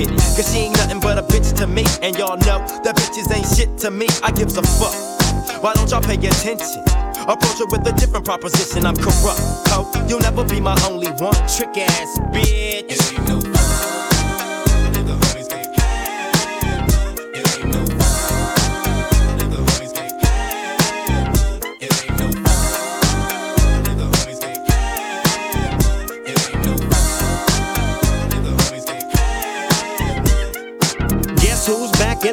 hit. Cause she ain't nothing but a bitch to me. And y'all know that bitches ain't shit to me. I gives a fuck. Why don't y'all pay attention? Approach her with a different proposition. I'm corrupt. Oh, you'll never be my only one. Trick ass bitch.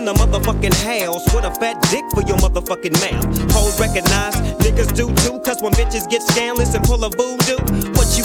The motherfucking house with a fat dick for your motherfucking mouth. Hoes recognize, niggas do too, cause when bitches get scandalous and pull a voodoo,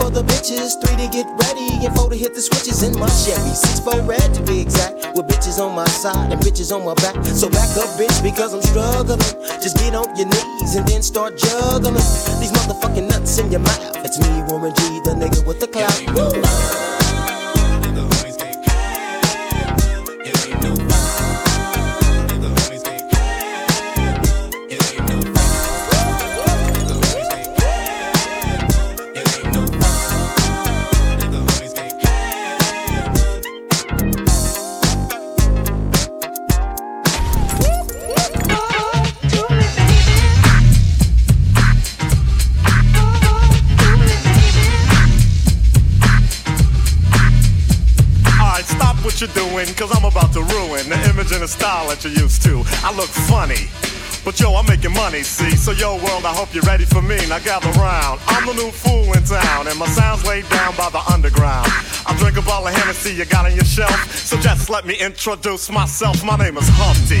for the bitches, three to get ready, and four to hit the switches in my Chevy. Six for red to be exact, with bitches on my side and bitches on my back. So back up, bitch, because I'm struggling. Just get on your knees and then start juggling. These motherfucking nuts in your mouth. It's me, Warren G, the nigga with the clout. Woo! cause I'm about to ruin the image and the style that you're used to. I look funny. But yo, I'm making money, see? So yo, world, I hope you're ready for me. Now gather round. I'm the new fool in town, and my sound's laid down by the underground. I drink a bottle of Hennessy you got on your shelf. So just let me introduce myself. My name is Humpty,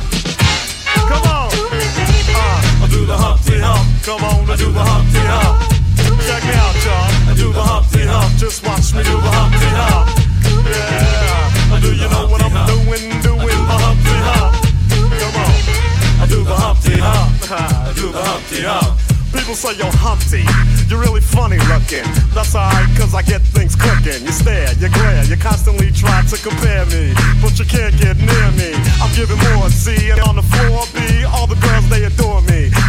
the Humpty Hump. Come on, I do the Humpty Hump. Check me out, y'all. I do the Humpty Hump. Just watch me do the Humpty Hump. Yeah. Do you know what I'm doing? Doing the Humpty Hump. Come on. I do the Humpty Hump. I do the Humpty Hump. People say, you're Humpty, you're really funny looking. That's alright, cause I get things cooking. You stare, you glare, you constantly try to compare me. But you can't get near me. I'm giving more C, and on the floor B, all the girls, they adore me.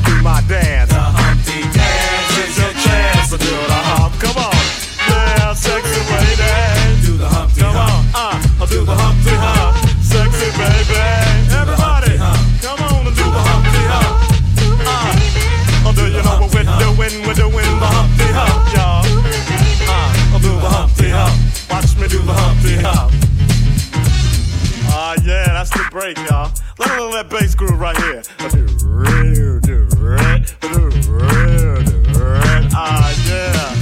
do my dance. The Humpty dance is your chance to do the hump. Come on, yeah, sexy lady. Do the Humpty Come hump. on, uh, I'll do the Humpty hump. Sexy baby, everybody, come on and do the Humpty hump. Uh, do you know what we're doing? We're doing the Humpty Hump, y'all. Uh, I'll do the Humpty Hump. Watch me do the Humpty Hump. Ah, uh, yeah, that's the break, y'all. Let me that bass groove right here red, red, red. Ah, yeah.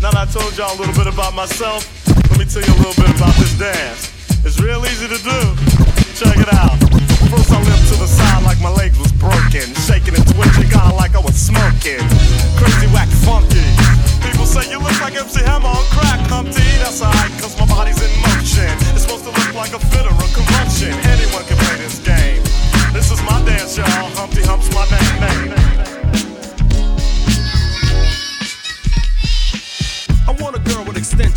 Now that I told y'all a little bit about myself, let me tell you a little bit about this dance. It's real easy to do. Check it out. First I limped to the side like my legs was broken, shaking and twitching, kinda like I was smoking. Crazy, whack, funky. People say you look like MC Hammer on crack, Humpty. That's alright, cause my body's in motion. It's supposed to look like a fit or a corruption. Anyone can play this game. This is my dance, y'all. Humpty Hump's my name. name.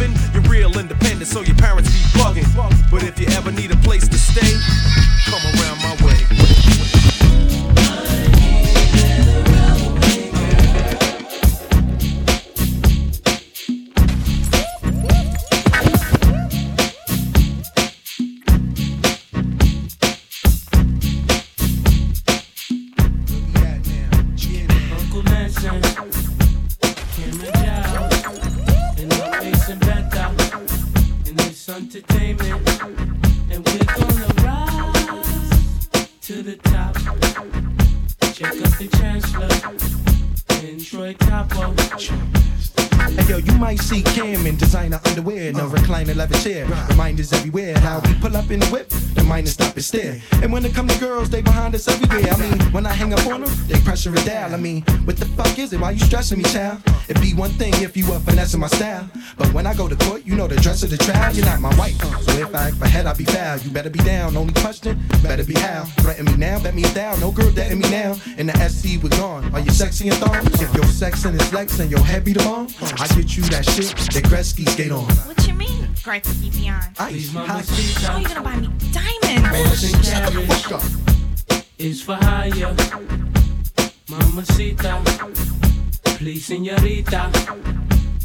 loving. You're real independent, so your parents be bugging. But if you ever need a place to stay, come around my see Cam in designer underwear, no recliner leather chair. Reminders everywhere how we pull up in the whip, the miners stop and stare. And when it come to girls, they behind us everywhere. I mean, when I hang up on them, they pressure it down. I mean, what the fuck is it? Why you stressing me, child? It'd be one thing if you were finessing my style. But when I go to court, you know the dress of the trial, you're not my wife. So if I act for head, I'll be foul. You better be down. Only question, better be how. Threaten me now, bet me down. No girl dating me now. And the SC, we're gone. Are you sexy and thong? If your sex and is lex and your head be the bomb, I get you that shit that Gretzky skate on. What you mean? Gretzky beyond. Ice, mama, hot, see How you that. gonna buy me diamonds? Horse and Shut the carriage fuck up. is for hire. Mamacita, please, señorita.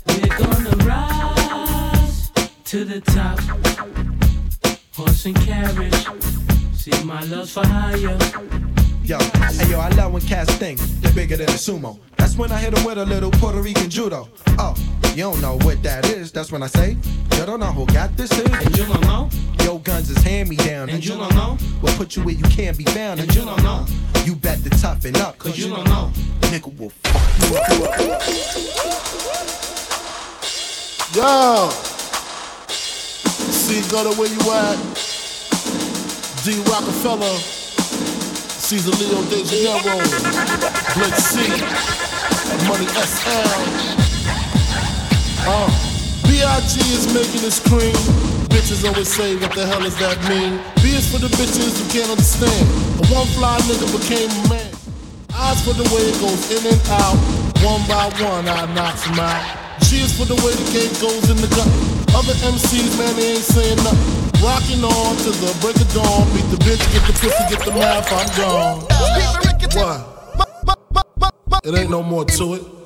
We're gonna rise to the top. Horse and carriage. See my love's for hire. Yo, hey yo, I love when cats think they're bigger than a sumo. That's when I hit them with a little Puerto Rican judo. Oh, you don't know what that is. That's when I say, you don't know who got this is. And you don't know? Yo, guns is hand me down. And you don't know? We'll put you where you can't be found. And you don't know? You bet to toughen up. Cause you don't know. Nigga will fuck you up. Yo, see, go to where you at. D. Rockefeller, Caesar Leo De Janeiro, Blitz C, Money SL. Uh, B.I.G. is making this cream. Bitches always say, what the hell does that mean? B is for the bitches who can't understand. A one fly nigga became a man. Eyes for the way it goes in and out. One by one, I knocks them out. G is for the way the game goes in the gut. Other MCs, man, they ain't saying nothing. Rocking on to the break of dawn. Beat the bitch, get the pussy, get the math, I'm gone. What? It ain't no more to it.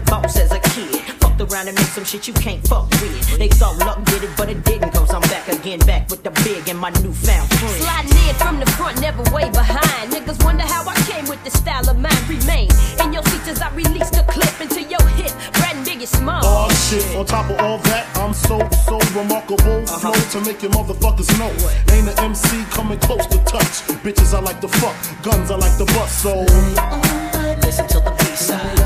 The boss as a kid. Fucked around and made some shit you can't fuck with. They thought luck did it, but it didn't. Cause I'm back again, back with the big and my newfound friend. Sliding in from the front, never way behind. Niggas wonder how I came with the style of mine. Remain in your seats as I release the clip into your hip. Brat and Biggie Small. Oh shit, on top of all that, I'm so, so remarkable. Uh-huh. Flow to make your motherfuckers know. Ain't an MC coming close to touch. Bitches I like to fuck, guns I like to bust, so. Listen to the B-side.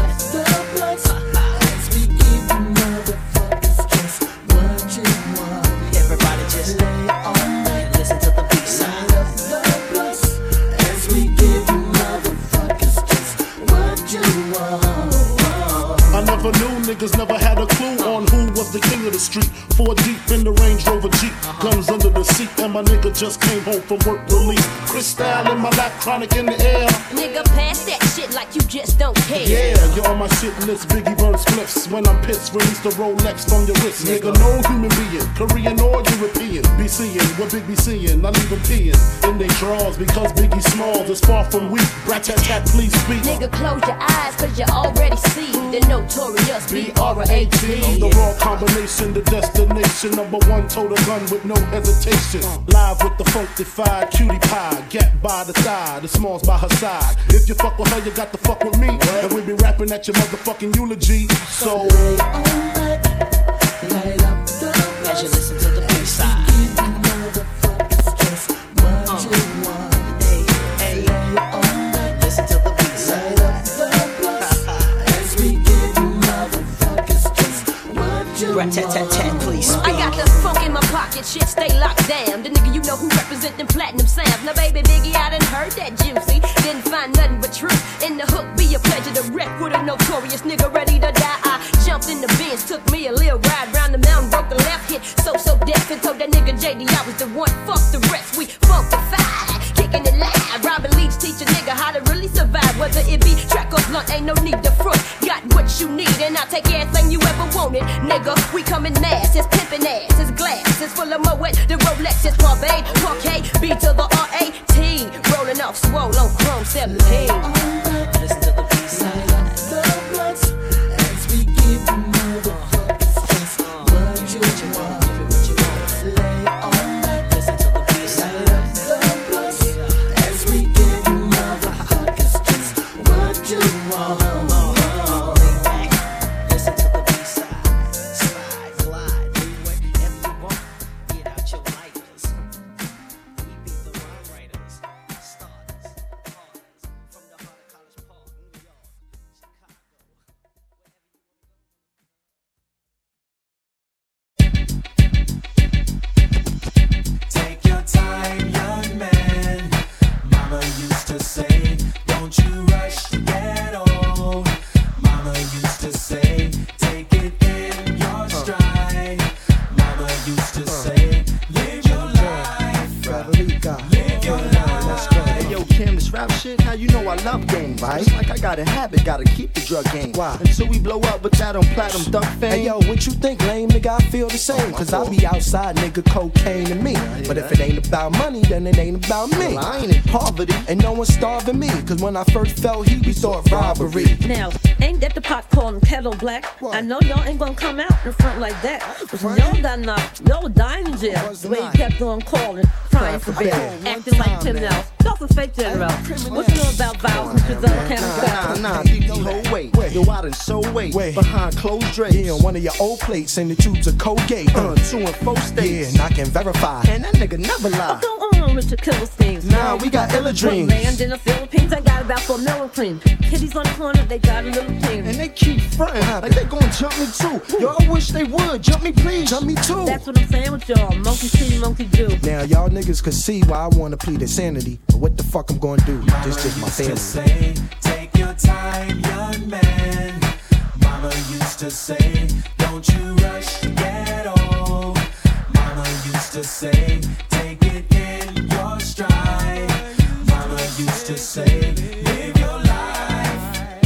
Niggas never had a clue on who was the king of the street. Four deep in the Range Rover Jeep, guns under the seat, and my nigga just came home from work release. Crystal in my lap, chronic in the air. Nigga, pass that shit like you just don't care. Yeah, you're on my shit list. Biggie burns cliffs. When I'm pissed, release the Rolex from your wrist. Nigga, no human being, Korean or European. Be seeing what Big be seeing. I leave them peeing in they drawers because Biggie Smalls is far from weak. Rat tat tat, please speak. Nigga, close your eyes, cause you already see the notorious B-R-A-T. The raw combination, the destination. Number one, total gun with no hesitation. Live with the funkified cutie pie. Get by the side, the smalls by her side. If you fuck with her, you got to fuck with me. And we be rapping at your motherfucking eulogy. So. As you listen to the B-side. Listen to the please. I pocket, shit stay locked down. The nigga you know who represent them platinum sounds. Now baby Biggie, I done heard that juicy. Didn't find nothing but truth in the hook. Be a pleasure to wreck with a notorious nigga ready to die. I jumped in the Benz, took me a little ride round the mountain, broke the left hit. So so deaf and told that nigga JD I was the one. Fuck the rest, we funkified, kicking it loud. Robin Leach teach a nigga how to really survive. Whether it be track blunt, ain't no need to front. Got what you need, and I'll take everything you ever wanted, nigga. We coming ass, it's pimpin' ass, it's glass, it's full of moet. The Rolex is Parfait, Parquet, B to the R-A-T. Rolling off swole on Chrome 17. Listen love? It's like I got a habit, gotta keep the drug game. Why? Until we blow up with that on platinum duck fame. Hey yo, what you think, lame nigga? I feel the same. Cause I be outside, nigga, cocaine to me. But if it ain't about money, then it ain't about me. Well, I ain't in poverty. And no one's starving me. Cause when I first fell he we thought robbery. Now, ain't that the pot calling kettle black? I know y'all ain't gonna come out in front like that. But y'all done not, y'all dying jail. The way you kept on calling, crying for bail, acting like criminals. Y'all some fake general. What you know about violence and Giselle Nah, nah, deep the whole way. Yo, I done so wait, behind closed drapes. Yeah, on one of your old plates in the tubes of Colgate. Uh, two and four states. Yeah, and I can verify. And that nigga never lie. Go on, and Richard Killer. Nah, we got illa dreams. Land in the Philippines, I got about four million cream. Kitties on the corner, they got a little team. And they keep frontin' like they gon' jump me too. Yo, I wish they would. Jump me, please. Jump me too. That's what I'm saying with y'all. Monkey see, monkey do. Now y'all niggas could see why I wanna plead insanity, but what the fuck I'm gonna do? This just my used to family. say, take your time, young man. Mama used to say, don't you rush to get old. Mama used to say, take it in to say, live your life,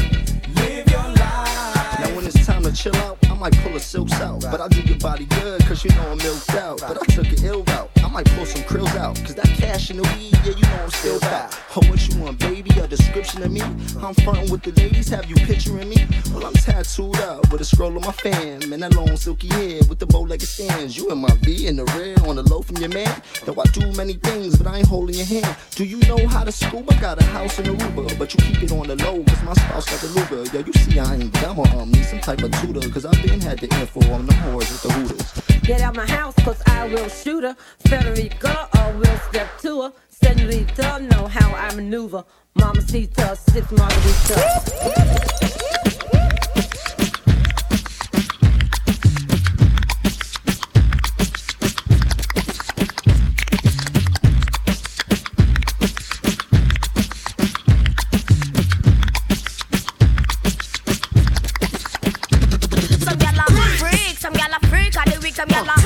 live your life. Now when it's time to chill out, I might pull a silks out. But I do your body good, cause you know I'm milked out. But I took an ill route. I might pull some krills out. Cause that cash in the weed, yeah, you know I'm still back. Oh, what you want, baby? A description of me? I'm frontin' with the ladies, have you picturing me? Well, I'm tattooed up with a scroll on my fam. And that long silky hair with the bow legged stands. You in my V in the rear on the low from your man. Yo, I do many things, but I ain't holding your hand. Do you know how to scuba? Got a house in Aruba, but you keep it on the low, cause my spouse got the Luger. Yo, you see, I ain't dumb or um, need some type of tutor, cause I've been had the info on the whores with the hooters. Get out my house, cause I will shoot her. Federica, will step to her. Senorita, know how I maneuver. Mama Sita, six margarita. Some gyal a freak, some gyal a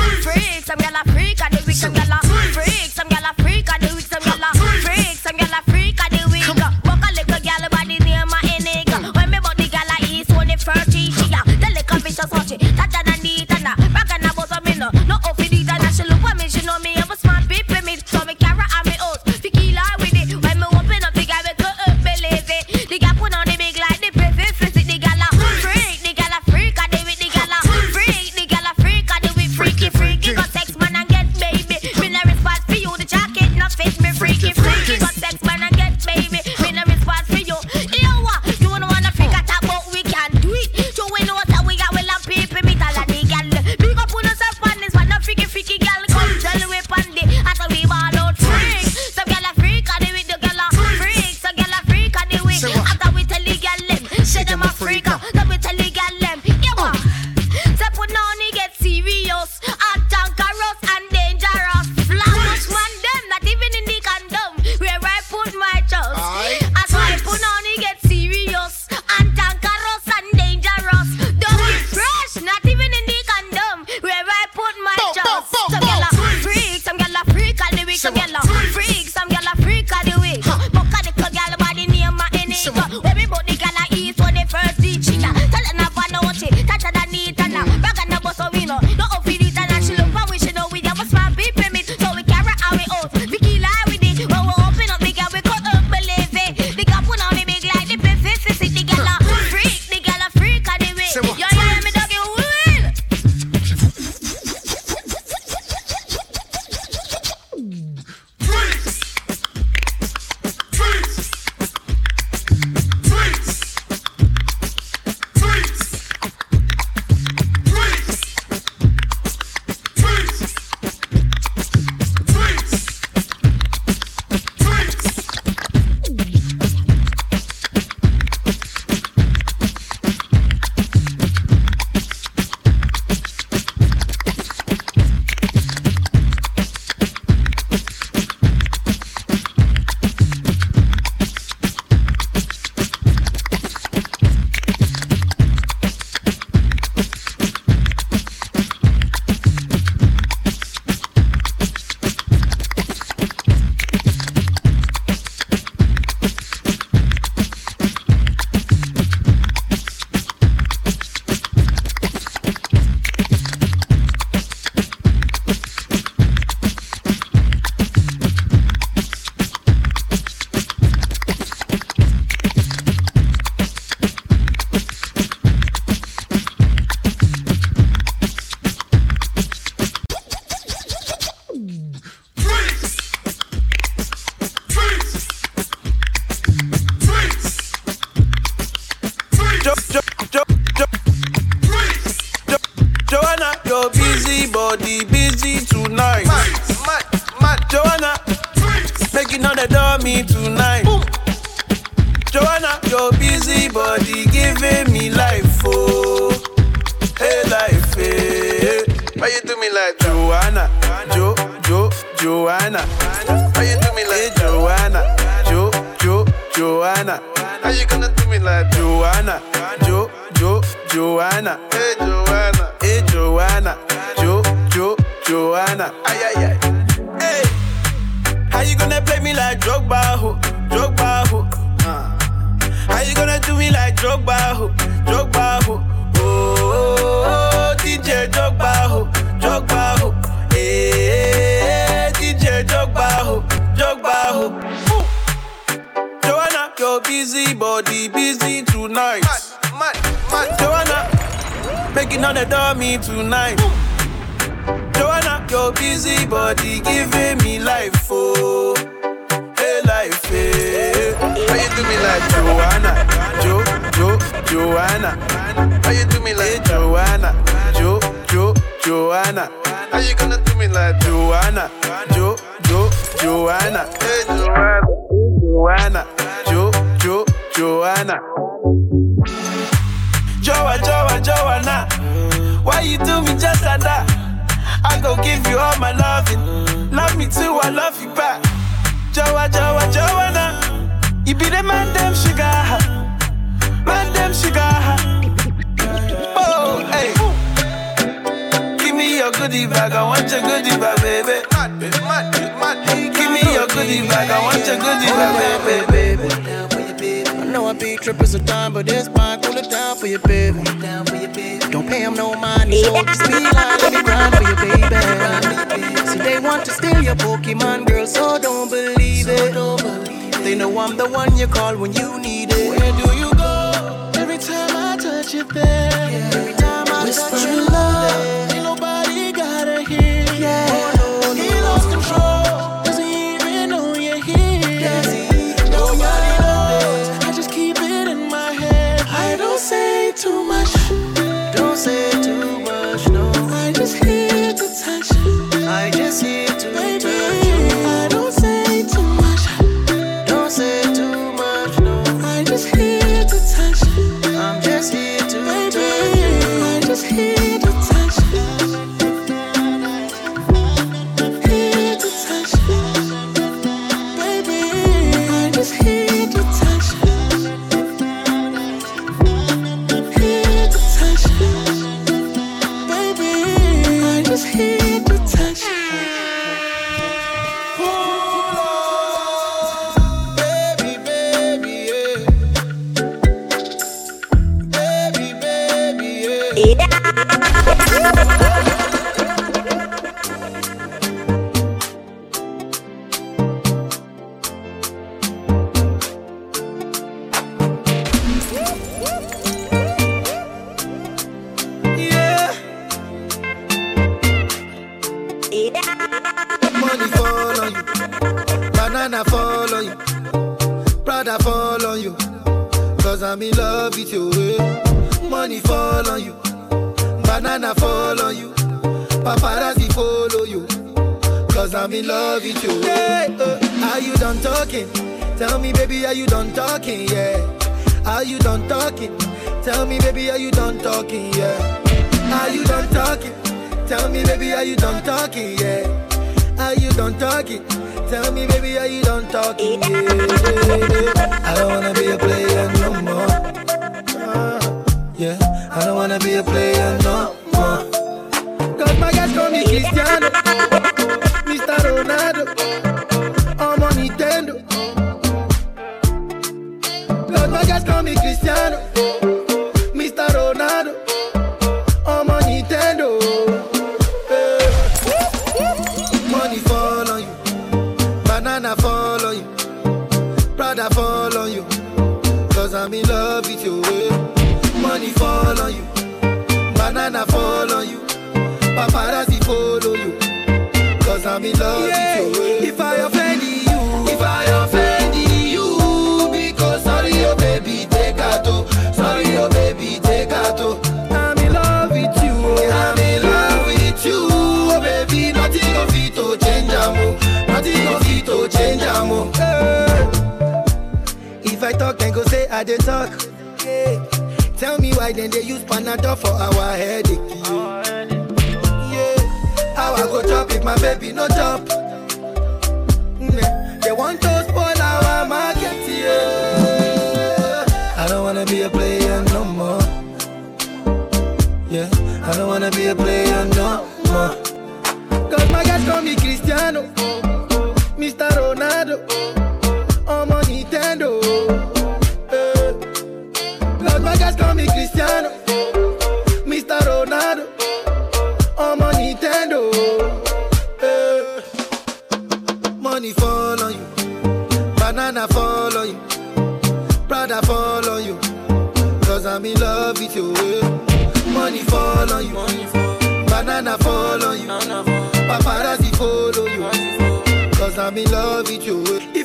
I'm in love with you.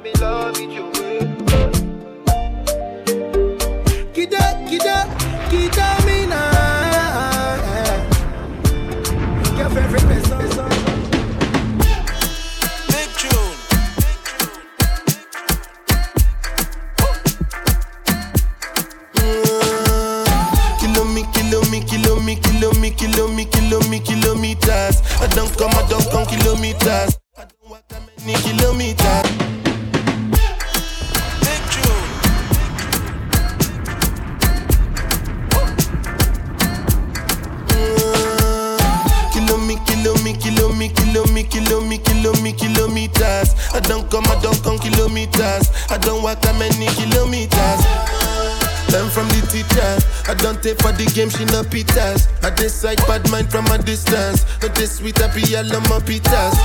I'm in love with you. Kida, kida, kida me now. Your favorite person. Big tune. Kilo me, mm. kilo me, kilo me, kilo me, kilo me, kilo me, kilometers. I don't come, I don't come kilometers. I don't come, I don't come kilometers. I don't walk that many kilometers. Learn from the teacher. I don't take for the game, she no pitas. I decide bad mind from a distance. Not this sweet, I be all on my pitas.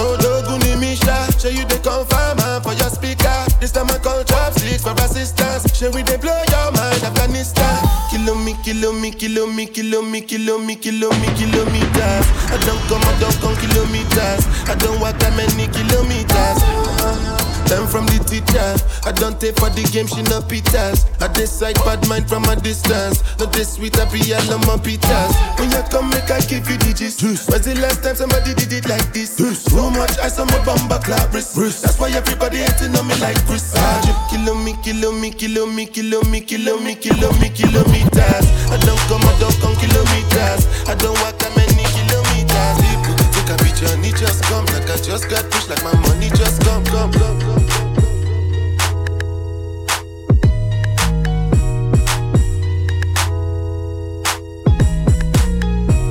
Oh, Doguni Misha, show you the confirm uh, for your speaker. This time I call chopsticks for assistance. Show we they blow your mind, Afghanistan. Kilo me, kilo me, kilo me, kilo me, kilo me, kilo me, kilometers. I don't come, I don't come kilometers. I don't walk that many kilometers. Learn from the teacher. I don't take for the game, she no pitas. I decide bad mind from a distance. Not this sweet, I be all on my pitas. When you come, make I give you digits. When's the last time somebody did it like this? So much ice on my bumper clap wrist. That's why everybody hating on me like Chris. Ah, kilo me, kilo me, kilo me, kilo me, kilo me, kilo me, kilometers. I don't come, I don't come kilometers. I don't walk that many kilometers. People take a picture and it just come like I just got pushed, like my money just come, come, come, come.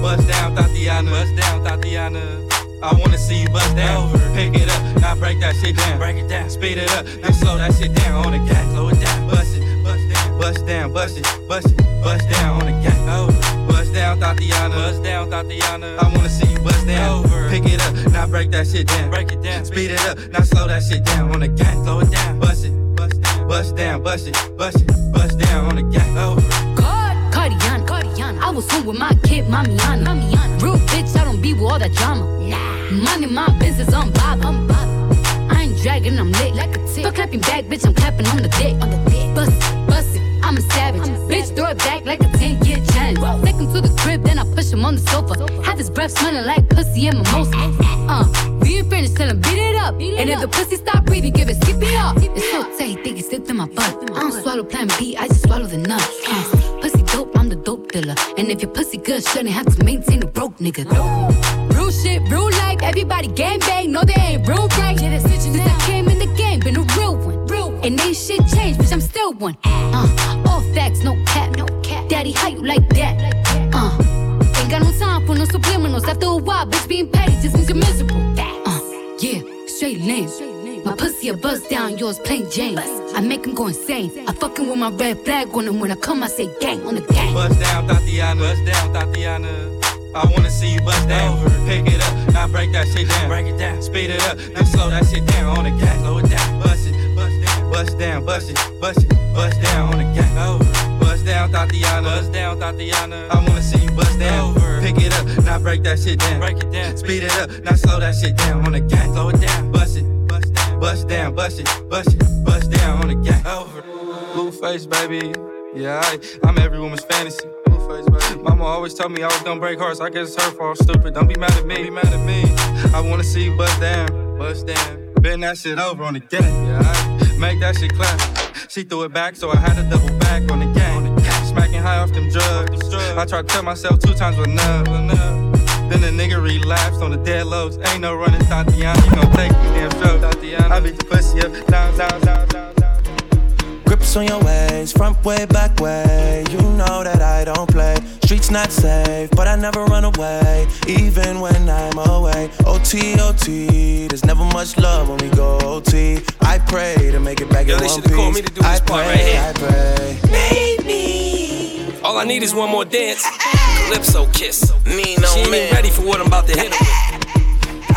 Bust down, Tatiana. Bust down, Tatiana. I wanna see you bust down. Over. Pick it up, now break that shit down. Break it down, speed it up, then slow that shit down on the gas. Slow it down, bust it, bust down, bust down, bust it, bust it, bust down on the gas. Over. Bust down, Tatiana. Bust down, Tatiana. I wanna see you bust down. Over. Pick it up, now break that shit down. Break it down, speed it up, now slow that shit down on the gas. Slow it down, bust it, bust down, bust down, bust it, bust it, bust down on the gas. Over. Cardiana, Cardiana. I was home with my kid, Mamiana. Mamiana. Real bitch, I don't be with all that drama. Nah. Money, my business, I'm bob. I'm bob. I ain't dragging, I'm lit. Like a tick. Start clapping back, bitch, I'm clapping on the dick. On the dick. Bust it, bust it, I'm a savage. bitch, throw it back like a 10 year challenge. Take him to the crib, then I push him on the sofa. Have his breath smelling like pussy and mimosa. Uh, we ain't finished, tell him beat it up. and if the pussy stop breathing, give it skip it CPR. It's so tight, think it slipped in my butt. I don't swallow plan B, I just swallow the nut. Uh, pussy dope, I'm the dope dealer. And if your pussy good, shouldn't have to maintain a broke nigga. Real shit, real life, everybody gang bang, no they ain't real right. Yeah, that's Since I came in the game, been a real one. Real one. And ain't shit changed, bitch, I'm still one. Uh, all facts, no cap, no cap. Daddy, how you like that? Uh, ain't got no time for no subliminals. After a while, bitch, being petty just means you're miserable. Uh, yeah, straight lame. My pussy a buzz down, yours plain Jane. I make him go insane. I fucking with my red flag on him when I come, I say gang on the gang. Bust down, Tatiana. Bust down, Tatiana. I wanna see you bust down. Pick it up, now break that shit down. Break it down, speed it up, then slow that shit down on the gas. Slow it down, bust it, bust down, bust it, bust it, bust down on the gang. Over. Down, Tatiana. Bust down, Tatiana. I wanna see you bust down. Over. Pick it up, now break that shit down. Break it down. Speed it up, now slow that shit down on the gang. Slow it down, bust it, bust down, bust down, bust it, bust it, bust down on the gang. Over. Blueface, baby. Yeah, I, I'm every woman's fantasy. Mama always told me I was gonna break hearts. I guess it's her fault. Stupid. Don't be mad at me. Don't be mad at me. I wanna see you bust down, bust down. Bend that shit over on the gang. Yeah, I make that shit clap. She threw it back, so I had to double back on the gang. High off them drugs. I tried to tell myself two times was enough. Then the nigga relapsed on the dead lows. Ain't no running, Tatiana. You gon' take me damn stroke, I beat the pussy up, down, down, down, down. Grips on your ways, front way, back way. You know that I don't play. Streets not safe, but I never run away, even when I'm away. OT, OT, there's never much love when we go OT. I pray to make it back Yo, in they one should've called me piece. to do this I part pray, right here. I pray. Baby. All I need is one more dance. Calypso kiss. Nino, she ain't man. even ready for what I'm about to hit her with.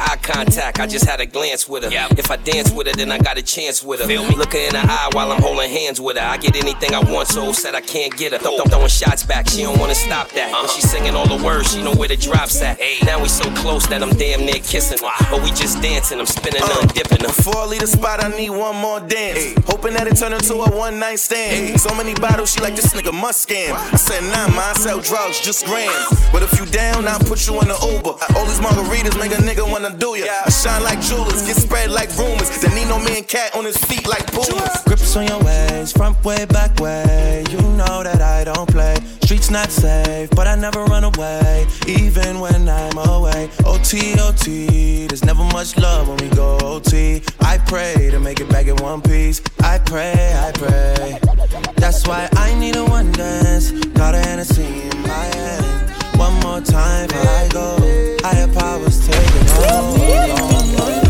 Eye contact, I just had a glance with her. If I dance with her, then I got a chance with her. Look her in the eye while I'm holding hands with her. I get anything I want, so said I can't get her. Throw, throw- throwing shots back, she don't wanna stop that. When uh-huh. she singing all the words, she know where the drops at. Hey. Now we so close that I'm damn near kissing her. But we just dancing, I'm spinning uh. her and dipping her. Before I leave the spot, I need one more dance. Hoping that it turn into a one night stand. So many bottles, she like this nigga must scam. I said, nah, ma, I sell drugs, just grams. But if you down, I'll put you in the Uber. All these margaritas make a nigga wanna do ya. I shine like jewelers, get spread like rumors. Then need no man cat on his feet like pumas. Grips on your ways, front way, back way. You know that I don't play. Streets not safe, but I never run away, even when I'm away. OT, OT, there's never much love when we go OT. I pray to make it back in one piece. I pray, I pray. That's why I need a one dance. Got a Hennessy in my hand. One more time I go. Higher powers taking hold.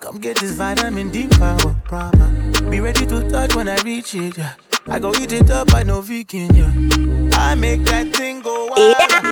Come get this vitamin D power, proper. Be ready to touch when I reach it. Yeah. I go eat it up, I know vegan. Yeah. I make that thing go wild. I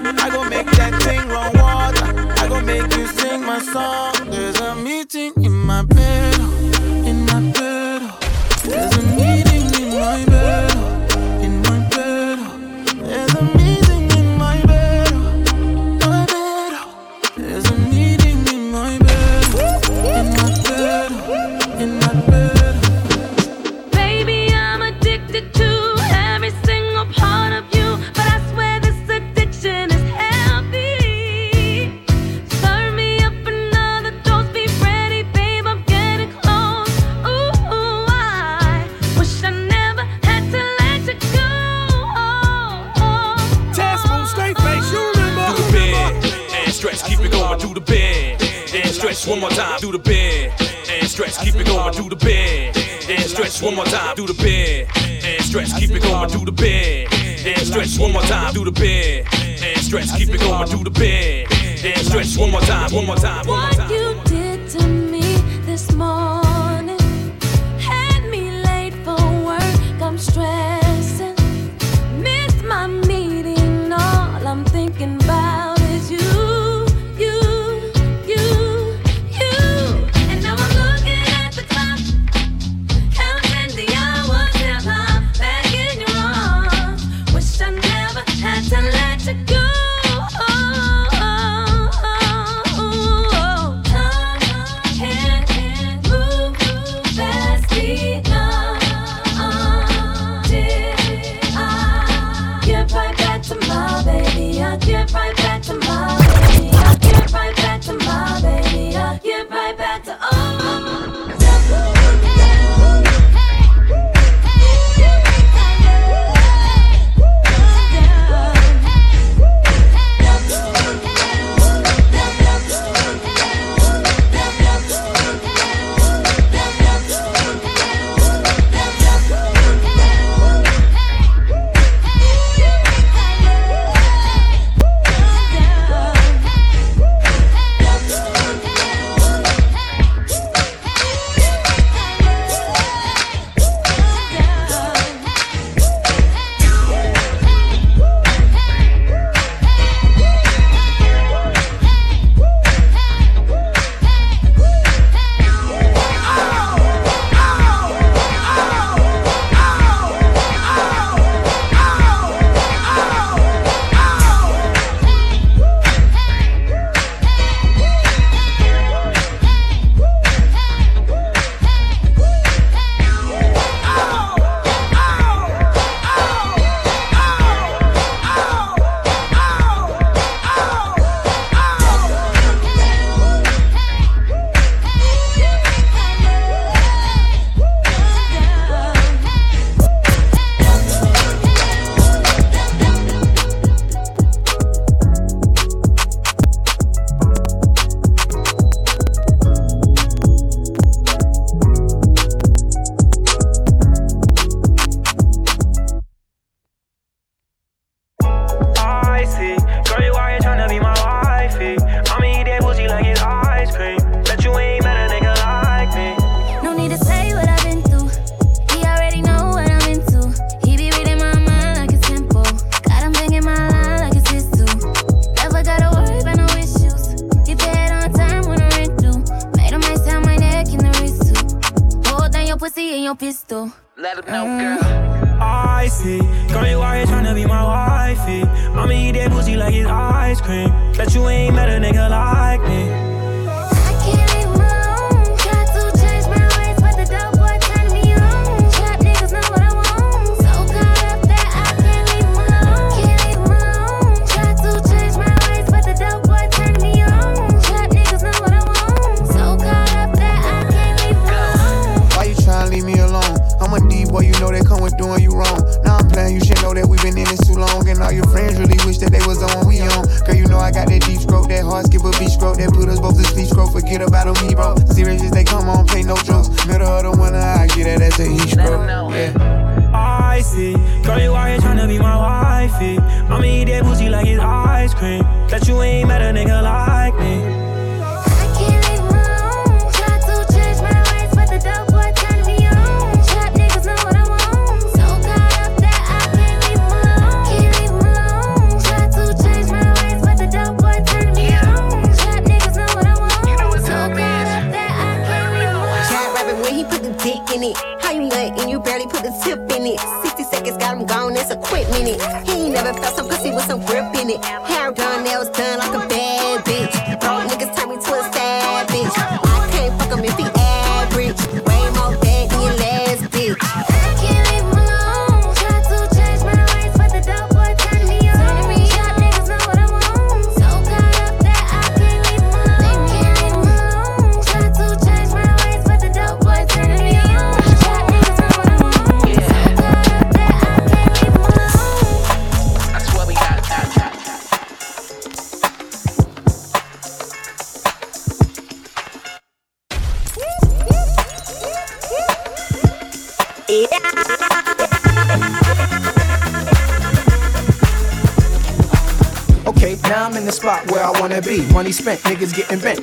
no. Oh,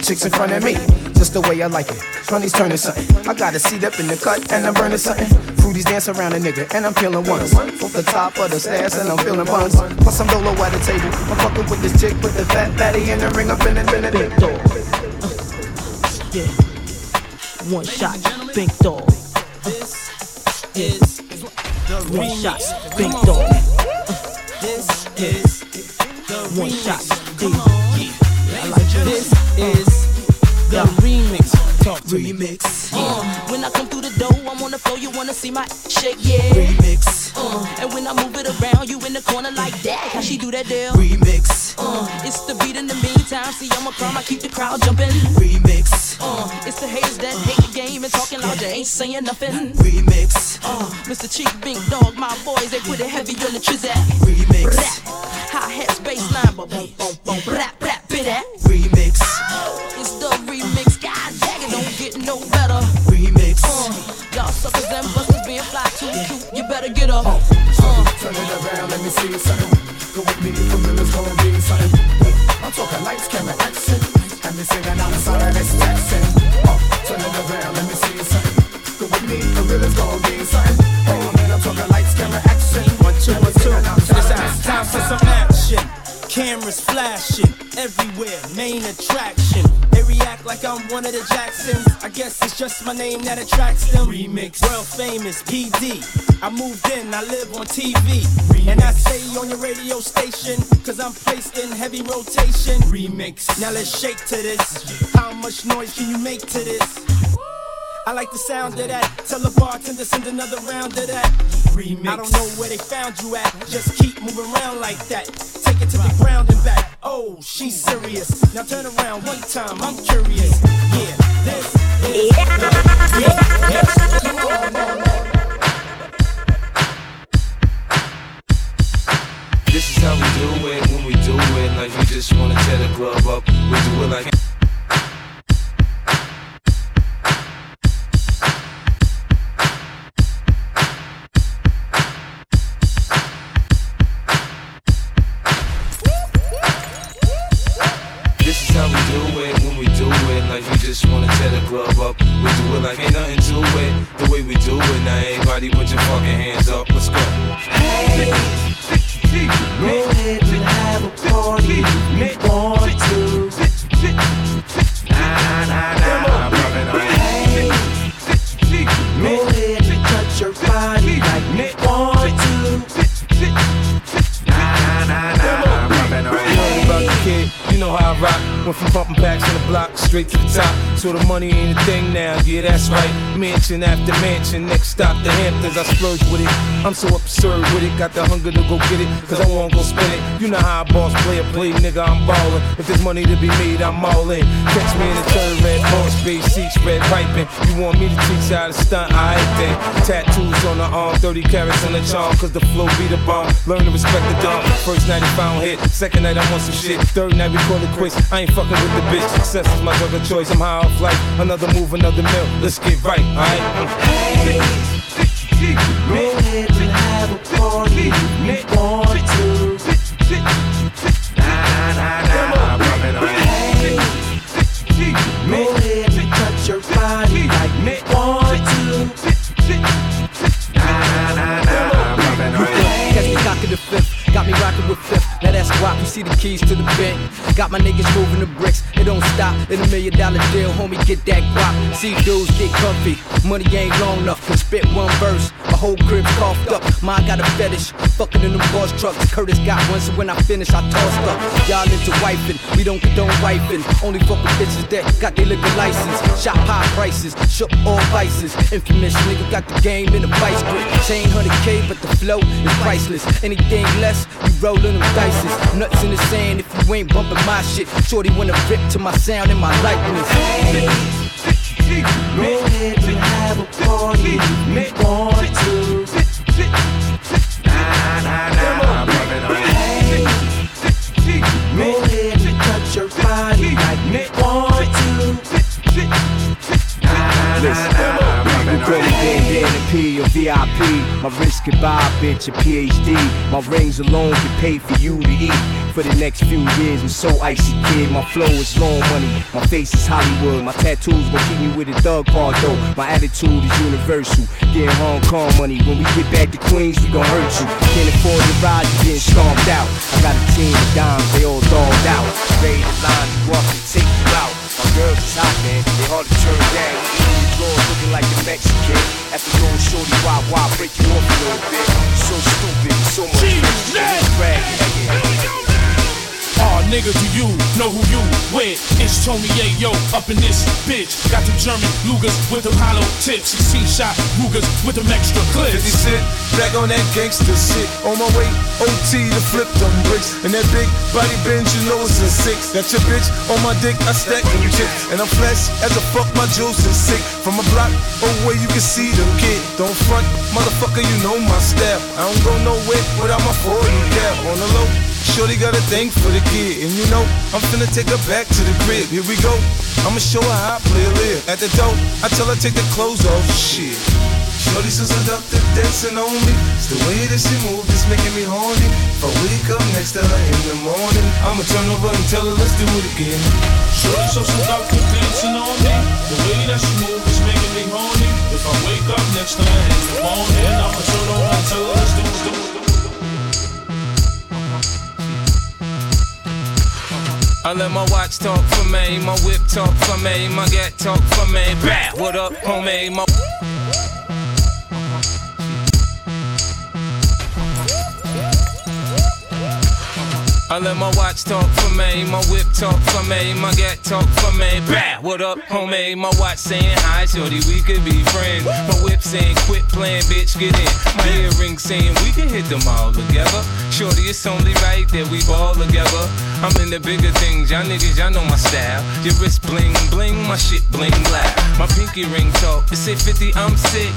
chicks in front of me. Just the way I like it. Funny's turning something. I got a seat up in the cut and I'm burning something. Fruities dance around a nigga and I'm feeling ones. Off the top of the stairs and I'm feeling buns. Plus I'm low at the table. I'm fucking with this chick with the fat fatty in the ring up in the Benedict dog. Uh, yeah. One shot, big dog. Uh, yeah. One shot, big dog. Crowd jumping. Remix. Uh, it's the haters that hate the game and talking loud. You ain't saying nothing. Remix. Cameras flashing everywhere, main attraction. They react like I'm one of the Jacksons. I guess it's just my name that attracts them. Remix, world famous PD. I moved in, I live on TV. And I stay on your radio station, cause I'm placed in heavy rotation. Remix, now let's shake to this. How much noise can you make to this? I like the sound of that. Tell the bartender send another round of that. Remix. I don't know where they found you at. Just keep moving around like that. Take it to the ground and back. Oh, she's serious. Now turn around one time. I'm curious. Yeah, this is the remix. Come on. This is how we do it when we do it. Like we just wanna tear the club up. We do it like. Mansion after mansion, next stop the Hamptons. I splurge with it. I'm so absurd with it, got the hunger to go get it, cause I wanna go spend it. You know how I boss play a play, nigga, I'm ballin'. If there's money to be made, I'm all in. Catch me in the third red boss, space seats, red piping. You want me to teach how to stunt? I ain't then. Tattoos on the arm, 30 carats on the charm, cause the flow be the bomb. Learn to respect the dumb. First night he found hit, second night I want some shit. Third night we call it quits. I ain't fucking with the bitch. Success is my drug of choice. I'm high off life. Another move, another mill. Let's get right, alright? Hey, ahead and have a party you want to. Nah, nah, nah, Hey, go ahead touch your body like you want to. Nah, nah, nah, Catch me cocking the fifth, got me rocking with why you see the keys to the bank. Got my niggas moving the bricks, it don't stop. In a million dollar deal, homie, get that guap. See dudes get comfy, money ain't long enough. Can spit one verse, my whole crib coughed up. Mine got a fetish, fucking in them boss trucks. Curtis got one, so when I finish, I tossed up. Y'all into wifing, we don't condone wifing. Only fuck with bitches that got their liquor license. Shop high prices, shook all vices. Infamous nigga got the game in a vice grip. Chain 100k, but the flow is priceless. Anything less, you rollin' them dices. Nuts in the sand if you ain't bumping my shit. Shorty wanna rip to my sound and my likeness. Go ahead and have a party if you want to. Nah, nah, nah, I'm loving on Hey, go ahead and touch your body like you want to. Nah, nah, nah, Or VIP. My wrist could buy a bitch a PhD. My rings alone can pay for you to eat. For the next few years, I'm so icy, kid. My flow is long money. My face is Hollywood. My tattoos gon' keep me with a thug part though. My attitude is universal. Getting Hong Kong money. When we get back to Queens, we gon' hurt you. Can't afford the ride, you getting stomped out. I got a team of dimes, they all dogged out. Ready to line you up and take you out. My girls is hot, man. They hard to turn down. These girls looking like the Mexican. After going shorty, why, why break you off a little bit? So stupid, so much. Brag, yeah, yeah. Nigga, do you know who you with? It's Tony Yayo up in this bitch. Got them German Lugers with them hollow tips. C shot Rugers with them extra 50 clips. cent, back on that gangster shit. On my way, OT to flip them bricks. And that big body bend, you know it's a six. Got your bitch on my dick, I stack them chips. And I'm flash as a fuck, my juice is sick. From a block away, you can see them kid. Don't front, motherfucker, you know my style. I don't go nowhere without my 40 cap on the low. Shorty got a thing for the kid, and you know I'm finna take her back to the crib. Here we go. I'ma show her how I play a live. At the door, I tell her take the clothes off. Shit. Shorty so seductive, dancing on me. It's the way that she moves, it's making me horny. If I wake up next to her in the morning, I'ma turn over and tell her let's do it again. Shorty so seductive, dancing on me. The way that she moves is making me horny. If I wake up next to her in the morning, I'ma turn over and tell her let's do it. It. I let my watch talk for me, my whip talk for me, my gat talk for me. Bah! What up, homie? My I let my watch talk for me, my whip talk for me, my gat talk for me. Bah! What up, homie? My watch saying hi, shorty, we could be friends. My whip saying quit playing, bitch, get in. My earring saying we can hit them all together. Shorty, it's only right that we ball together. I'm in the bigger things, y'all niggas, y'all know my style. Your wrist bling bling, my shit bling black. My pinky ring talk, it's say 50, I'm sick.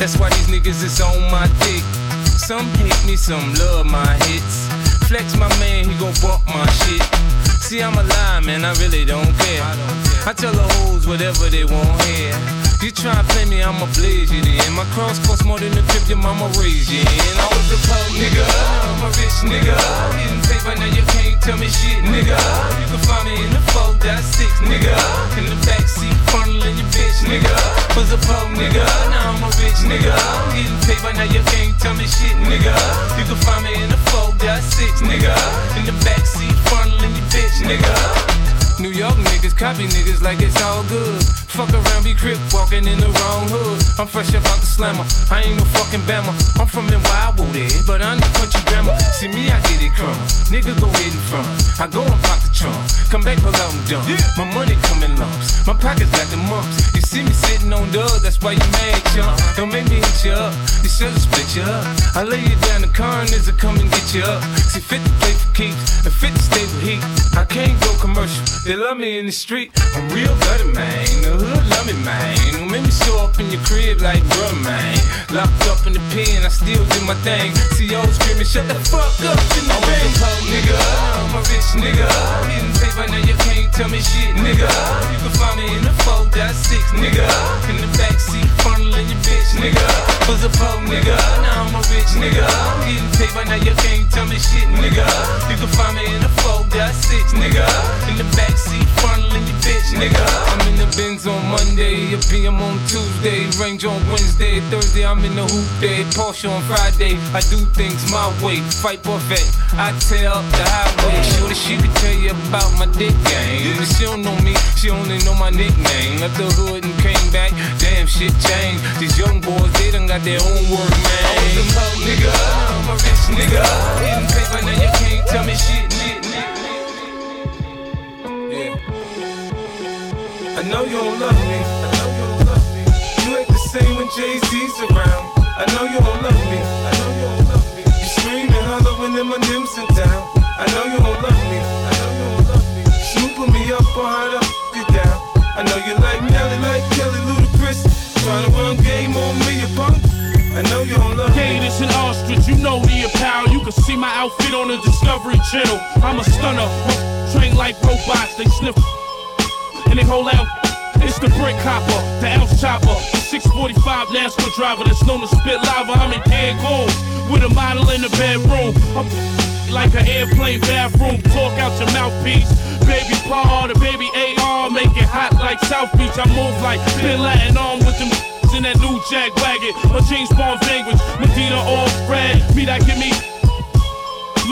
That's why these niggas is on my dick. Some hate me, some love my hits. Flex my man, he gon' bump my shit. See, I'm a lie, man, I really don't care. I tell the hoes whatever they want hear. You try to play me, I'ma blaze you then. My cross cost more than the trip your mama raised you in. I was a poor nigga, I'm a rich nigga. Getting paper, now you can't tell me shit, nigga. You can find me in the 4.6, nigga. In the backseat, funneling your bitch, nigga. Was a poor nigga, now I'm a rich nigga. Getting paper, now you can't tell me shit, nigga. You can find me in the 4.6, nigga. In the backseat, funneling your bitch, nigga. New York niggas copy niggas like it's all good. Fuck around, be crip walking in the wrong hood. I'm fresh up out the slammer. I ain't no fucking bammer. I'm from in Wildwood, eh, but I'm the country grammar. See me, I get it crumb. Nigga go hidden from. I go and pop the trunk. Come back, pull out and dump. My money come in lumps. My pockets got the mumps. You see me sitting on dubs, that's why you mad, chump. Don't make me hit you up. You should've split you up. I lay you down, the coroners will come and get you up. See, 50 play for keeps, and 50 stay with heat. I can't go commercial. They love me in the street. I'm real better, man. The hood love me, man. Don't make me show up in your crib like bruh, man. Locked up in the pen, I still do my thing. See y'all screaming, shut the fuck up in the ring. I'm a nigga, I'm a rich nigga. Getting paper, now you can't tell me shit, nigga. You can find me in the 4.6, nigga. In the backseat, funneling your bitch, nigga. Was a poor nigga, now I'm a rich nigga. Getting paper, now you can't tell me shit, nigga. You can find me in a the 4.6, nigga. In the backseat, funneling your bitch, nigga. I'm in the Benz on Monday, a PM on Tuesday, Range on Wednesday, Thursday I'm in the hoop day, Porsche on Friday. I do things my way, fight buffet. I up the highway. Shorty, she could tell you about my dick game. But she don't know me, she only know my nickname. Left the hood and came back, damn shit changed. These got their own work, man. Nigga, I'm a rich nigga. Getting paper, now you can't tell me shit, nigga. Yeah. I know you don't love me. I know you don't love me. You ain't the same when Jay Z's around. I know you don't love me. I know you don't love me. You scream and holler when them Nims in town. I know you don't love me. You know the apparel. You can see my outfit on the Discovery Channel. I'm a stunner, trained like robots. They sniff and they hold out. It's the brick copper, the ounce chopper, the 645 NASCAR driver that's known to spit lava. I'm in gold with a model in the bedroom. I'm like an airplane bathroom. Talk out your mouthpiece. Baby Paul, the baby AR, make it hot like South Beach. I move like Bin Laden on with them in that new Jag wagon. My jeans Bond language, Medina all red. Me that give me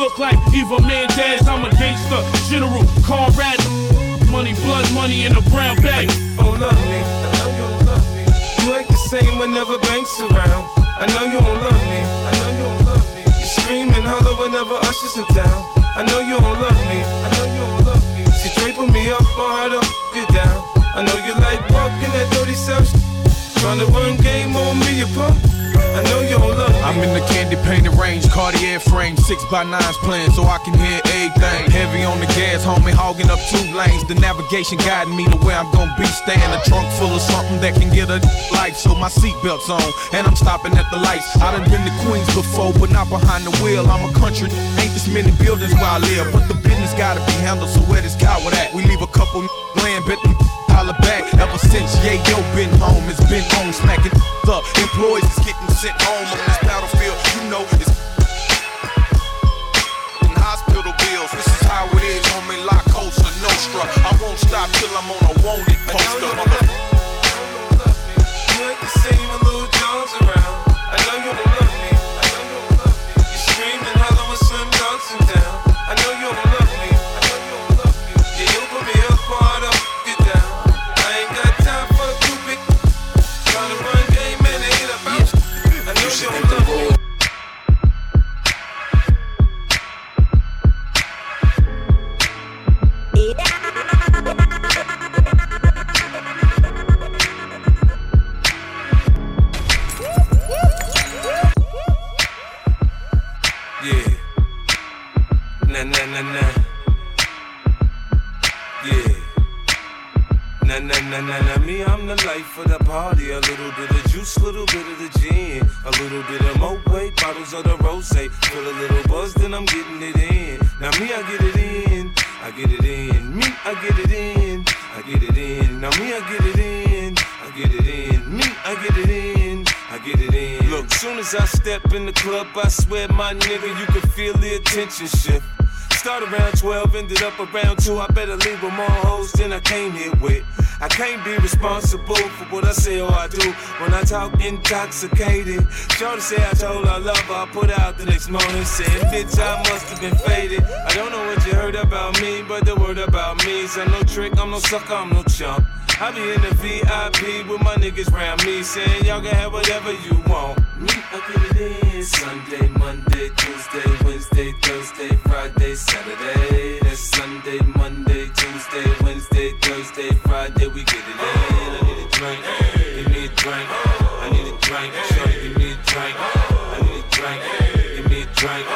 look like Eva Mendes. I'm a gangster, general, Conrad. Money, blood, money in a brown bag. Oh, love me. I know you don't love me. You ain't the same whenever banks around. I know you don't love me. I know you don't love me. You scream and holler whenever ushers are down. I know you don't love me. I know you don't love me. She draping me up on how to get down. I know you like walking that dirty self. Tryna run game on me, you punk. I know you don't love me. I'm in the candy painted range, Cartier frame, six by nines playing so I can hear everything. Heavy on the gas, homie, hogging up two lanes. The navigation guiding me to where I'm gonna be. Staying a trunk full of something that can get a life. So my seatbelt's on, and I'm stopping at the lights. I done been to Queens before, but not behind the wheel. I'm a country, ain't this many buildings where I live, but the business gotta be handled. So where this coward at? We leave a couple land, bet them holler back. Ever since Yayo been home, it's been on smacking the Employees is getting sent home on this battlefield. You know it's in hospital bills. This is how it is, homie. La Cosa Nostra. I won't stop till I'm on a wanted poster. Nah, nah, nah. Me, I'm the life of the party. A little bit of juice, a little bit of the gin. A little bit of Moet, bottles of the rose. Feel a little buzz, then I'm getting it in. Now, me, I get it in. I get it in. Me, I get it in. I get it in. Now, me, I get it in. I get it in. Me, I get it in. I get it in. Look, soon as I step in the club, I swear, my nigga, you can feel the attention shift. Start around 12, ended up around 2. I better leave with more hoes than I came here with. I can't be responsible for what I say or I do when I talk intoxicated. Shorty say I told her I love her. I put out the next morning saying, bitch, I must have been faded. I don't know what you heard about me, but the word about me is I'm no trick, I'm no sucker, I'm no chump. I be in the VIP with my niggas round me saying y'all can have whatever you want. Me, I get it in Sunday, Monday, Tuesday, Wednesday, Thursday, Friday, Saturday. That's Sunday, Monday, Tuesday, Wednesday, Thursday, Friday. We get it in. I need a drink. Give me a drink. I need a drink. Shorty, give me a drink. I need a drink. Give me a drink.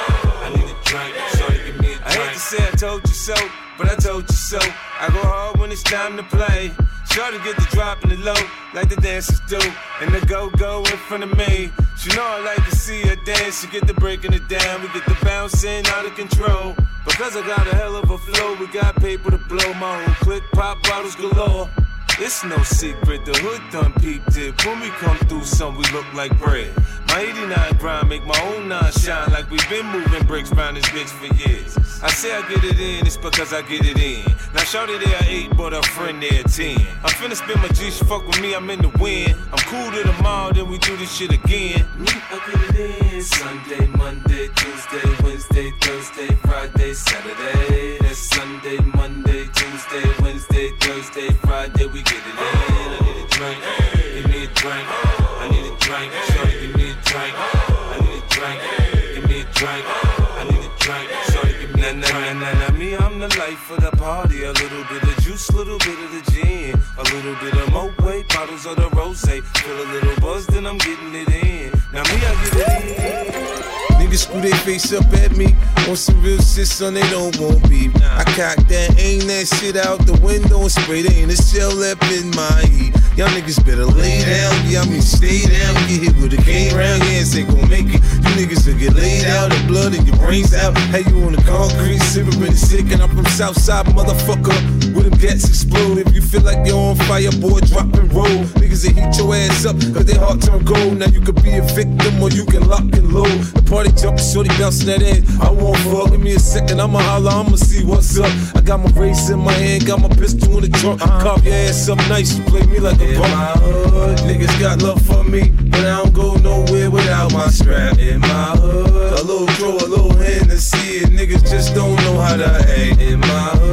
I need a drink. Shorty, give me a drink. I hate to say I told you so, but I told you so. I go hard when it's time to play. Shorty get the drop in the low, like the dancers do. And the go go in front of me. She know I like to see her dance. She get the breaking it down. We get the bouncing out of control. Because I got a hell of a flow, we got paper to blow. My own click pop bottles galore. It's no secret, the hood done peeped it. When we come through, some we look like bread. My 89 grind make my own nine shine like we've been moving bricks round this bitch for years. I say I get it in, it's because I get it in. Now shorty there at 8, but her friend there at 10. I'm finna spin my G, she fuck with me, I'm in the wind. I'm cool to the mall, then we do this shit again. Me, I get it in. Sunday, Monday, Tuesday, Wednesday, Thursday, Friday, Saturday. That's Sunday, Monday, Tuesday, Wednesday, Thursday, Friday, we get it in. Life of the party. A little bit of juice, little bit of the gin. A little bit of Moet, bottles of the rose. Feel a little buzz, then I'm getting it in. Now me, I get it in. Niggas screw their face up at me on some real shit, son. They don't want beef. I cock that, aim that shit out the window and spray. Ain't a shell left in my heat. Y'all niggas better lay down, yeah, I mean stay down. Get hit with a cane round, yeah, ain't gon' make it. You niggas will get laid out, the blood in your brains out. Hey, you on the concrete, sipping sick, and I'm from Southside, motherfucker. With them gats explode. If you feel like you're on fire, boy, drop and roll. Niggas that heat your ass up, cause they heart turn cold. Now you could be a victim or you can lock and load. The party jumping, shorty bouncing that ass. I won't fuck, give me a second, I'ma holler, I'ma see what's up. I got my race in my hand, got my pistol in the trunk. Uh-huh. Cop your ass up nice, you play me like a in my hood, niggas got love for me, but I don't go nowhere without my strap. In my hood, a little draw, a little hand to see it. niggas just don't know how to act. In my hood,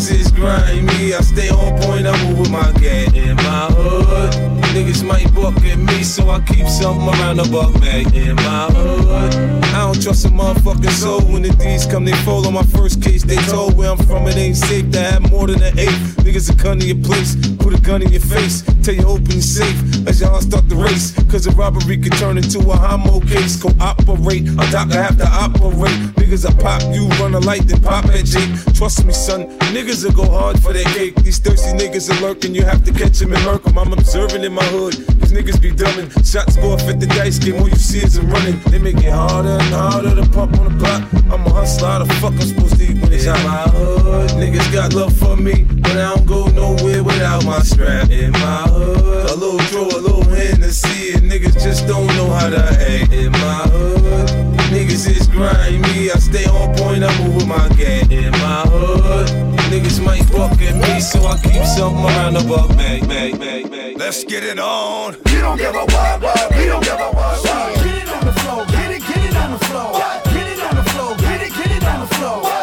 niggas is grimy, I stay on point, I move with my gang. In my hood, niggas might buck at me, so I keep something around the buck bag in my hood. I don't trust a motherfucking soul when the D's come, they fall on my first case. They told where I'm from, it ain't safe to have more than an eight. Niggas will come to your place, put a gun in your face, tell you open your safe as y'all start the race. Cause a robbery could turn into a homo case. Cooperate, a doctor have to operate. Niggas I pop you, run a light, then pop at Jake. Trust me, son, niggas will go hard for that cake. These thirsty niggas are lurking, you have to catch them and murk 'em. I'm observing in my hood, These niggas be dumbing. Shots go off at the dice game, all you see is them running. They make it harder and harder to pump on the block. I'm a hustler, how the fuck I'm supposed to eat when it's out my hood. Niggas got love for me, but I don't go nowhere without my strap in my hood. A little draw, a little Hennessy, and niggas just don't know how to act in my hood. Niggas is grimy, I stay on point, I move with my gang in my hood. Niggas might buck at me, so I keep something around the buck bag, bag, bag, bag. Let's get it on. You don't give a what, what, we don't give a what, what. Get it on the floor, get it, get it on the floor. Get it on the floor, get it, get it on the floor.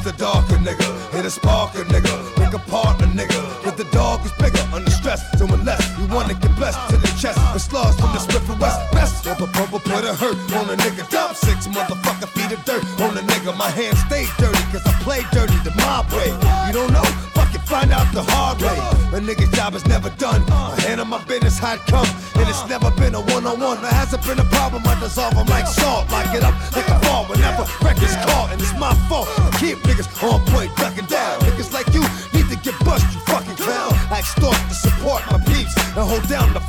It's the darker nigga, hit a sparker nigga, pick a partner nigga. But the dog is bigger, under stress, doing less. You wanna get blessed to the chest, with slugs from the Smith West. Best rubber pumper put a hurt on a nigga. Dump six motherfucker feet of dirt on a nigga. My hands stay dirty, cause I play dirty the mob way. You don't know? Fuck it, find out the hard way. A nigga's job is never done. I handle my business how come, and it's never been a one-on-one. There hasn't been a problem, I dissolve them like salt. Lock it up niggas on point, ducking down. Niggas like you need to get bust, you fucking clown. I extort to support my peeps and hold down the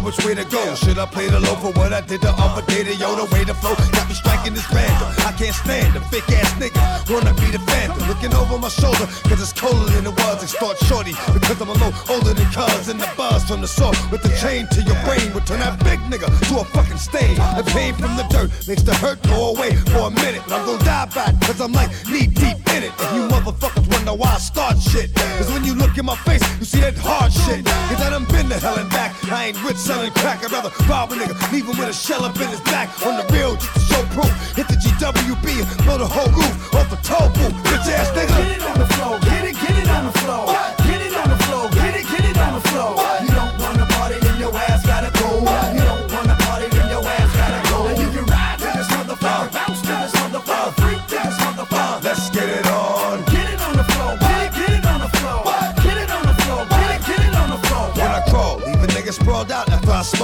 which way to go. Should I play the low for what I did the other day? The yo, the way to flow got me striking this random. I can't stand a fake ass nigga. Wanna be the looking over my shoulder, cause it's colder than it was. Extort shorty, because I'm a little older than cuz. And the buzz from the saw with the chain to your brain would turn that big nigga to a fucking stain. The pain from the dirt makes the hurt go away for a minute. But I'm gonna die back, cause I'm like knee deep in it. And you motherfuckers wonder why I start shit. Cause when you look in my face, you see that hard shit. Cause I done been to hell and back. I ain't rich selling crack, I'd rather rob a nigga, leave him with a shell up in his back. On the real, just to show proof. Hit the GWB blow the whole roof off the toll booth. Bitch ass nigga. Get it on the floor, get it, get it on the floor. Get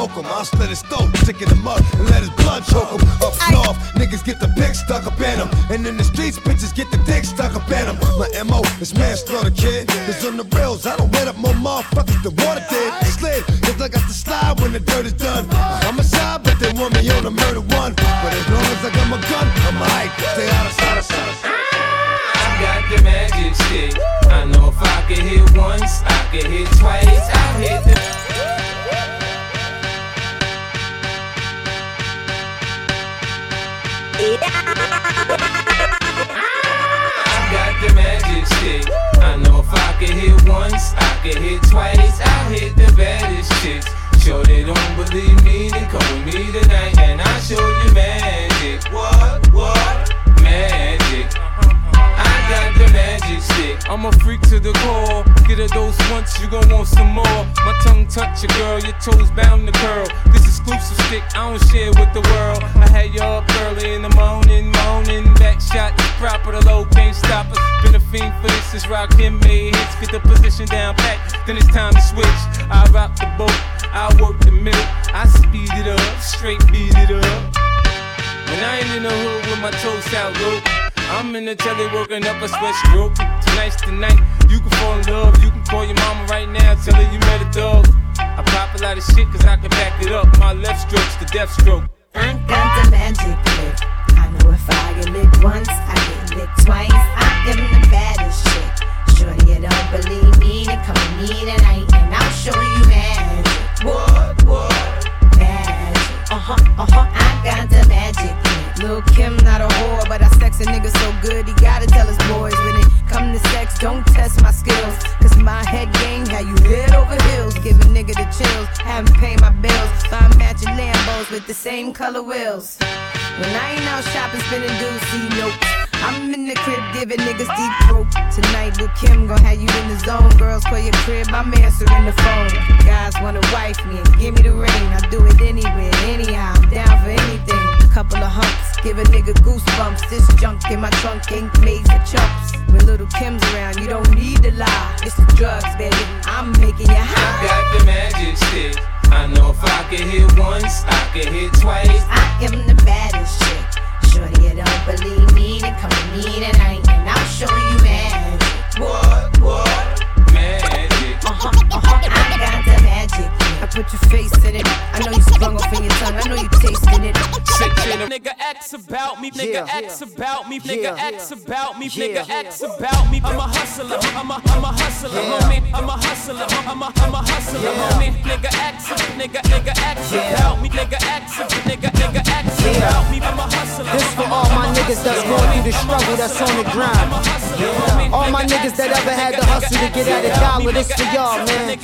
smoke him. I'll slit his throat, stick in the mud, and let his blood choke him. Up north, niggas get the pick stuck up in him. And in the streets, bitches get the dick stuck up in him. My MO is manslaughter, kid. Cause on the rails, I don't wet up more motherfuckers the water did. Slid, cause I got to slide when the dirt is done. I'm a side, but they want me on a murder one. But as long as I got my gun, I'm alright. Stay out of sight, of sight, of sight. I got the magic stick. I know if I could hit once, I could hit twice. I hit the. I got the magic. I know if I could hit once, I could hit twice. I hit the baddest chicks. Sure they don't believe me, come with me tonight and I'll show you magic. What? What? Magic. Got the magic stick. I'm a freak to the core. Get a dose once, you gon' want some more. My tongue touch your girl, your toes bound to curl. This exclusive stick, I don't share with the world. I had you up early in the morning, moaning. Back shot, proper, the low can't stop us. Been a fiend for this since Rakim made hits. Get the position down pat, then it's time to switch. I rock the boat, I work the middle. I speed it up, straight beat it up. When I ain't in the hood with my toes out low. I'm in the telly working up a sweat stroke. Tonight's the night. You can fall in love. You can call your mama right now. Tell her you met a dog. I pop a lot of shit cause I can back it up. My left stroke's the death stroke. I got the magic lick. I know if I get licked once, I get licked twice. I am the baddest chick. Shorty, you don't believe me, then come with me tonight and I'll show you magic. What, what? Magic. Uh huh, uh Kim not a whore, but I sex a nigga so good he gotta tell his boys when it come to sex, don't test my skills. Cause my head game how you head over heels, give a nigga the chills. Haven't paid my bills, buy matching Lambos with the same color wheels. When I ain't out shopping, spending dudes, see nope. I'm in the crib giving niggas deep throat. Tonight, Lil' Kim gon' have you in the zone. Girls call your crib, I'm answering the phone. Guys wanna wife me and give me the ring. I'll do it anywhere, anyhow. I'm down for anything. Couple of humps, give a nigga goosebumps. This junk in my trunk ain't made for chumps. When Lil' Kim's around, you don't need to lie. It's the drugs, baby. I'm making you I high. got the magic stick. I know if I could hit once, I could hit twice. I am the baddest chick. Shorty, you don't believe me, then come with me tonight and I'll show you magic. What, what? Magic. I got the magic. I put your face in it. I know you sprung off in your tongue. I know you tasted it. Nigga X about me, nigga. X about me, nigga. X about me, nigga X about me. I'm a hustler, I'm a, I'm a hustler, homie. I'm a hustler, I'm a, I'm a hustler, homie. Nigga X, nigga, nigga X about me, nigga X, nigga, nigga X about me. I'm a hustler. This for all my niggas that's going through the struggle that's on the grind. All my niggas that ever had to hustle to get at a dollar, this for y'all, man.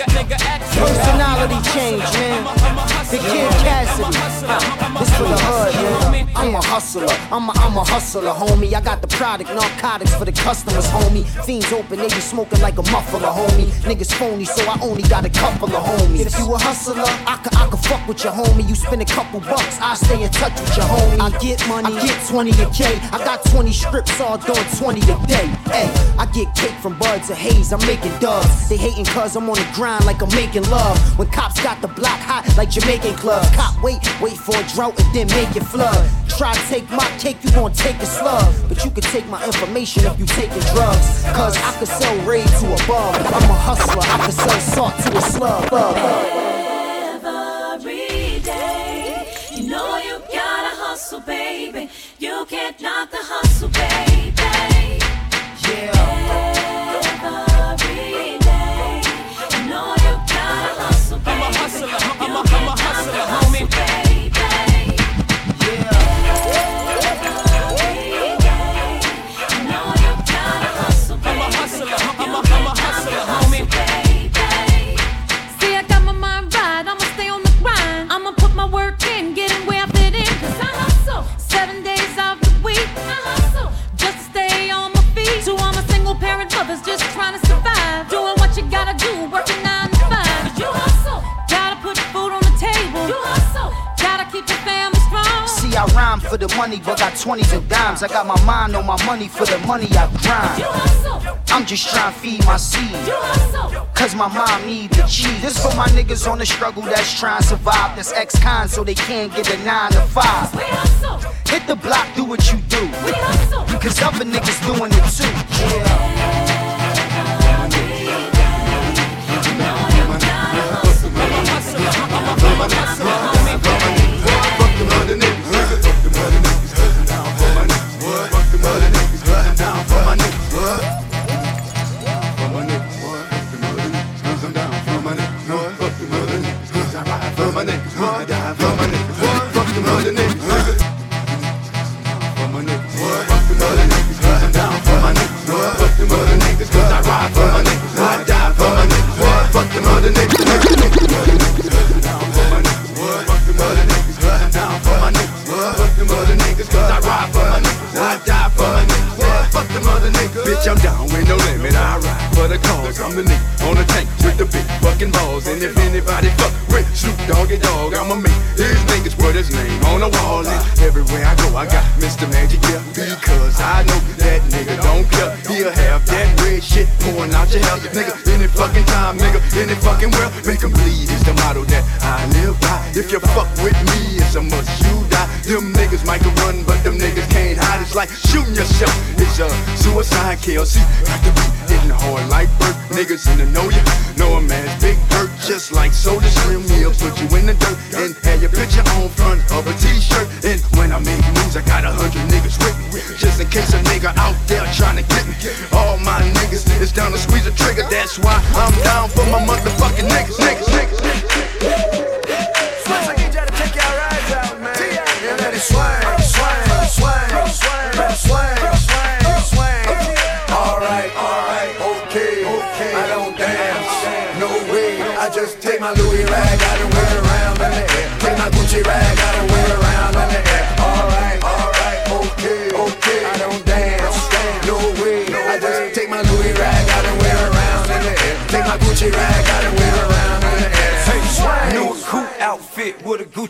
Personality change, man. The Kid Cassidy. This for the hood, man. I'm a hustler. I'm a, I'm a hustler, homie. I got the product, narcotics for the customers, homie. Fiends open, they be smoking like a muffler, homie. Niggas phony, so I only got a couple of homies. If you a hustler, I could, I could fuck with your homie. You spend a couple bucks, I stay in touch with your homie. I get money, I get 20 a K. I got 20 strips, all doing 20 a day. Hey, I get cake from buds of haze, I'm making dubs. They hating cause I'm on the grind like I'm making love. When cops got the block hot like Jamaican clubs. Cop wait, wait for a drought and then make it flood. Try to take my cake, you gon' take a slug. But you can take my information if you taking drugs. Cause I could sell raid to a bum. I'm a hustler, I could sell salt to a slug. Every day, you know you gotta hustle, baby. You can't knock the hustle, baby. Rhyme for the money, but got 20s and dimes. I got my mind on my money for the money I grind. I'm just trying to feed my seed. Cause my mom need the cheese. This for my niggas on the struggle that's trying to survive. That's ex-con so they can't get a 9 to 5. Hit the block, do what you do. Cause other niggas doing it too. Yeah.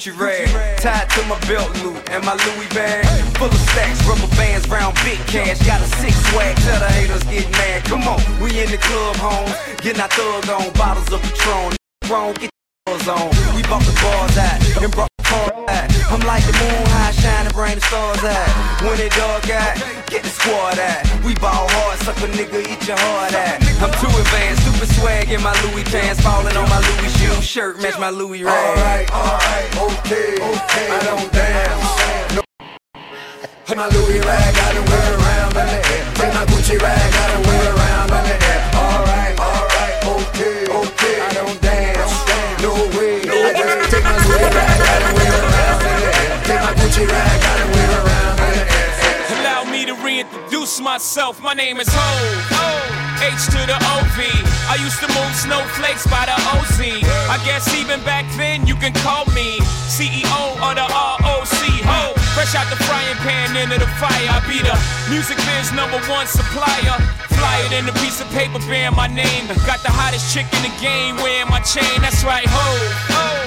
Gucci rag tied to my belt loop and my Louis bag full of stacks, rubber bands, round big cash. Got a six swag, tell the haters get mad. Come on, we in the club, home, getting our thug on, bottles of Patron. Wrong, get your on. We bought the bars out and brought the car out. I'm like the moon high, shining, bring the stars out. When it dark out, get the squad out. We ball hard, suck a nigga, eat your heart out. I'm too advanced, stupid swag in my Louis pants, falling on my Louis shoe shirt, match my Louis rag. Music biz number one supplier. Fly it in a piece of paper bearing my name. Got the hottest chick in the game wearing my chain. That's right, ho.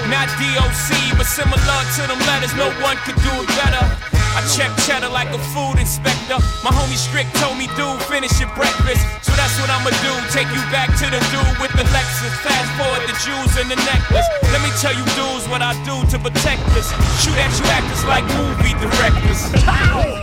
Not DOC, but similar to them letters. No one could do it better. I check cheddar like a food inspector. My homie Strick told me, dude, finish your breakfast. So that's what I'ma do. Take you back to the dude with the Lexus. Fast forward the jewels and the necklace. Let me tell you, dudes, what I do to protect us. Shoot at you actors like movie directors.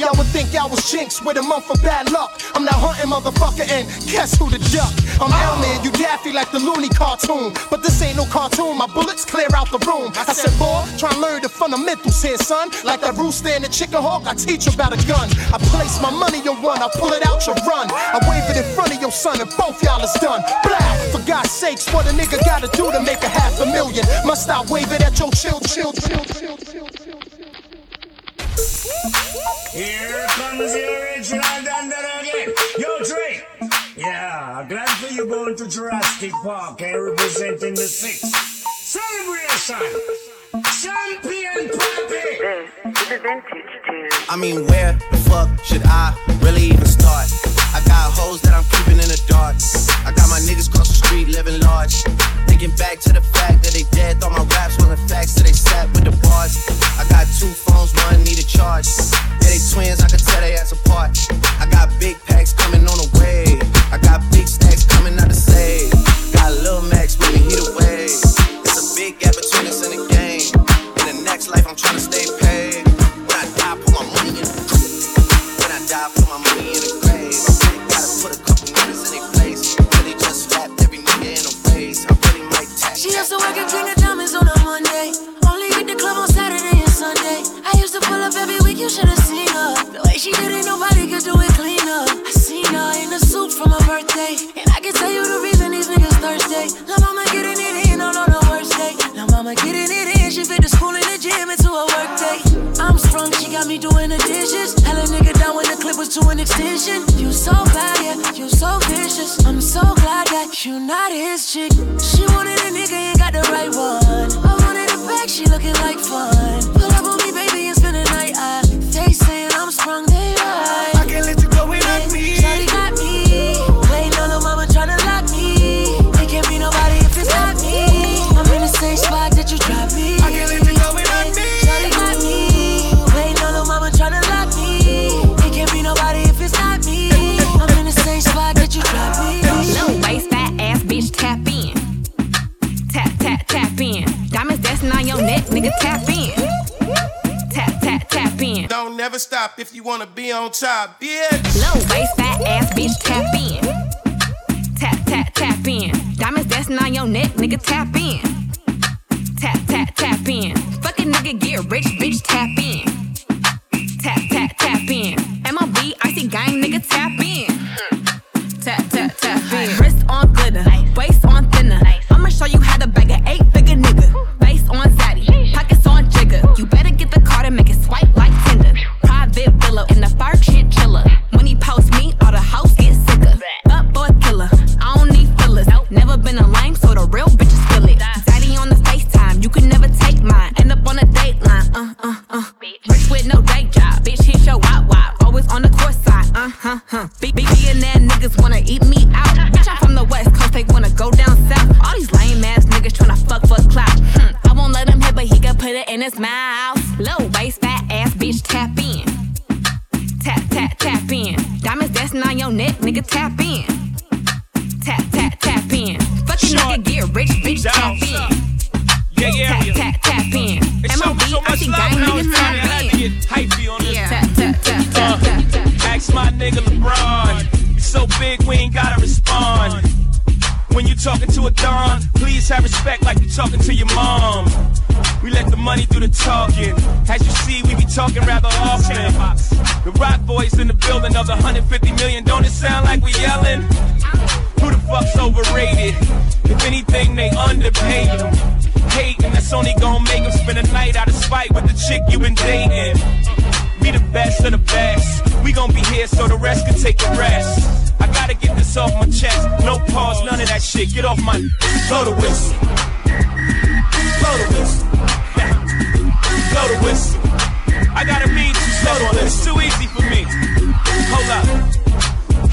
Y'all. Would think y'all was jinx with a month of bad luck. I'm not hunting motherfucker and guess who the duck? I'm Elmer, you daffy like the loony cartoon. But this ain't no cartoon, my bullets clear out the room. I said, boy, try and learn the fundamentals here, son. Like that rooster and the chicken hawk, I teach about a gun. I place my money on one, I pull it out, you run. I wave it in front of your son, and both y'all is done. Blah! For God's sakes, what a nigga gotta do to make a half a million? Must I wave it at your chill, chill, chill, chill, chill, Here comes the original Dunder again. Yo, Dre. Yeah, glad for you going to Jurassic Park and representing the six. Celebration. Champion I mean, where the fuck should I really even start? I got hoes that I'm keeping in the dark. I got my niggas cross the street living large. Thinking back to the fact that they dead, thought my raps wasn't facts, so they sat with the bars. I got two phones, one need a charge. Yeah, they twins, I can tell they ass apart. I got big packs coming on the way. I got big stacks coming out to save. Got Lil Max with me, he the way. It's a big gap between us in the game. In the next life, I'm trying to stay paid. Her. Way she did it, nobody could do it cleaner. I seen her in a suit for my birthday. And I can tell you the reason these niggas thirsty. La mama getting it in on, on the worst. La mama getting it in, she fit the school and the gym into a work day. I'm sprung, she got me doing the dishes. Hell a nigga down when the clip was to an extension. You so bad, yeah, you so vicious. I'm so glad that you not his chick. She wanted a nigga, ain't got the right one. I wanted a back, she looking like fun. Pull up on me, baby, and spend the night. I, they saying I'm sprung, they right. I can't let you go without me. Shawty got me. Waiting on the mama tryna lock me. It can't be nobody if it's not me. I'm in the same spot that you dropped me. I can't let you go without me. Shawty got me. Waiting on the mama tryna lock me. It can't be nobody if it's not me. I'm in the same spot that you dropped me. Low waist, fat ass bitch, tap in. Tap, tap, tap in. Diamonds dancing on your neck, nigga, tap in. Don't never stop if you wanna be on top, bitch. Low waist, fat ass bitch, tap in. Tap, tap, tap in. Diamonds dancing on your neck, nigga, tap in. Tap, tap, tap in. Fuck a nigga, get rich, bitch, tap in. Tap, tap, tap in. MLB, icy gang, nigga, tap in. Tap, tap, tap in. Wrist on glitter, uh, uh, uh. Rich with no day job, bitch hit your wop wop. Always on the course side, uh, huh, huh. Big, big, billionaire niggas wanna eat me out. Spend a night out of spite with the chick you been dating. Be the best of the best. We gon' be here so the rest can take a rest. I gotta get this off my chest. No pause, none of that shit. Get off my. Blow the whistle. Blow the whistle. Blow the whistle. I gotta be too slow. It's too easy for me. Hold up.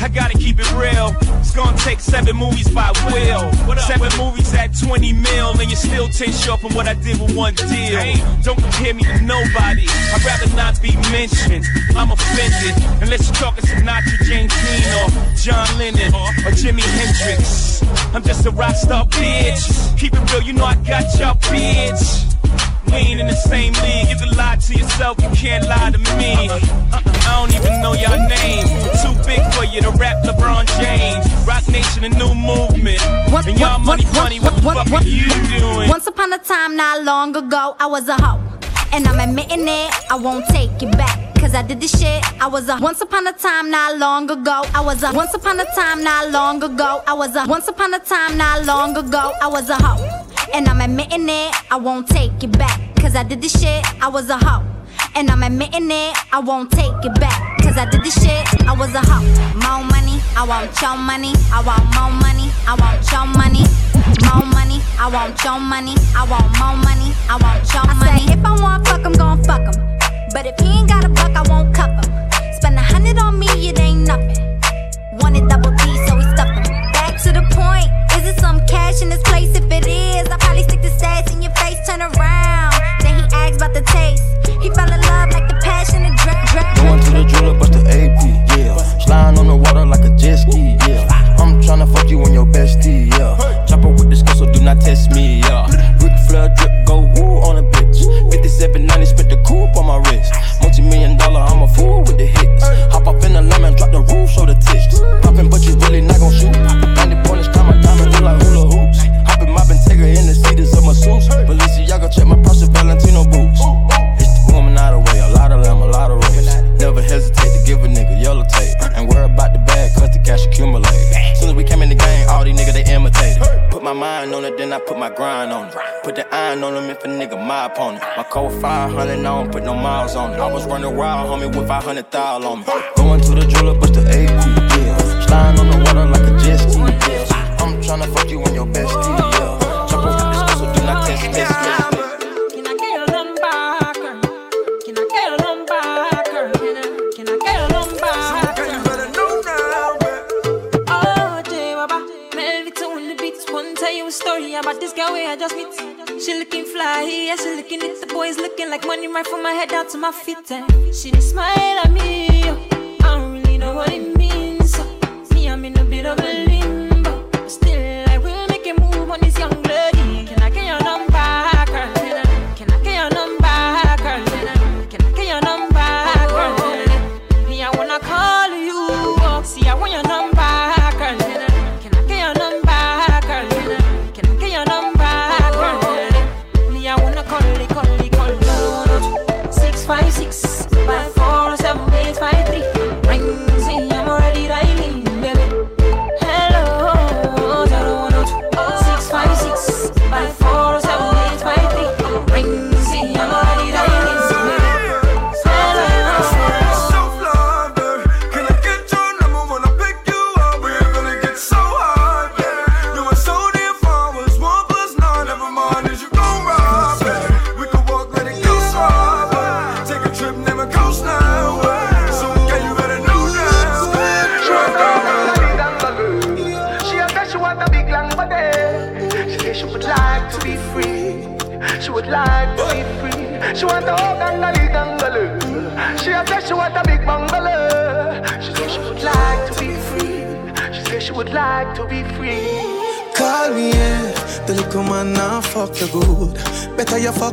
I gotta keep it real. It's gonna take seven movies by Will. Seven movies at 20 mil, and you're still 10 short from what I did with one deal. Don't compare me to nobody. I'd rather not be mentioned. I'm offended. Unless you're talking Sinatra, James Dean, or John Lennon, or Jimi Hendrix. I'm just a rock star, bitch. Keep it real, you know I got y'all, bitch. We ain't in the same league. You can lie to yourself, you can't lie to me. Uh-uh, I don't even know your name. Too big for you to rap LeBron James. Roc Nation, a new movement. and y'all money funny, what the fuck are you doing? Once upon a time, not long ago, I was a hoe. And I'm admitting it, I won't take it back. Cause I did this shit, I was a once upon a time, not long ago. I was a once upon a time, not long ago. I was a once upon a time, not long ago. I was a hoe. And I'm admitting it, I won't take it back. Cause I did this shit, I was a hoe. And I'm admitting it, I won't take it back. Cause I did this shit, I was a hoe. More money, I want your money. I want more money, I want your money. More money, I want your money. I want more money, I want your money. Say, if I want fuck, I'm gon' fuck him. But if he ain't got a buck, I won't cuff him. Spend a hundred on me, it ain't nothing. Wanted double D, so we stuffed him. Back to the point, is it some cash in this place? If it is, I probably stick the stats in your face, turn around. Then he asks about the taste. He fell in love like the passion of drag. Going to the jeweler, bust the AP, yeah. Sliding on the water like a jet ski, yeah. I'm tryna fuck you and your bestie, yeah. Chopper with the skull, so do not test me, yeah. Ric Flair drip, go woo on a bitch. 5790, spit the coupe on my wrist. Multi million dollar, I'm a fool with the hits. Hop up in the lemon, drop the roof, show the tits. I put my grind on it. Put the iron on them if a nigga my opponent. My code 500, I don't put no miles on it. I was running wild, homie, with 500 thou on me. Going to the jeweler, bust the AP, yeah. Sliding on the water like a jet ski. I'm tryna fuck you and your bestie, yeah. Jump over this so do not test, test, test. Story about this girl where I just meet. She looking fly, yeah, she looking at the boys looking like money right from my head down to my feet. And she smile at me. Oh. I don't really know what it means.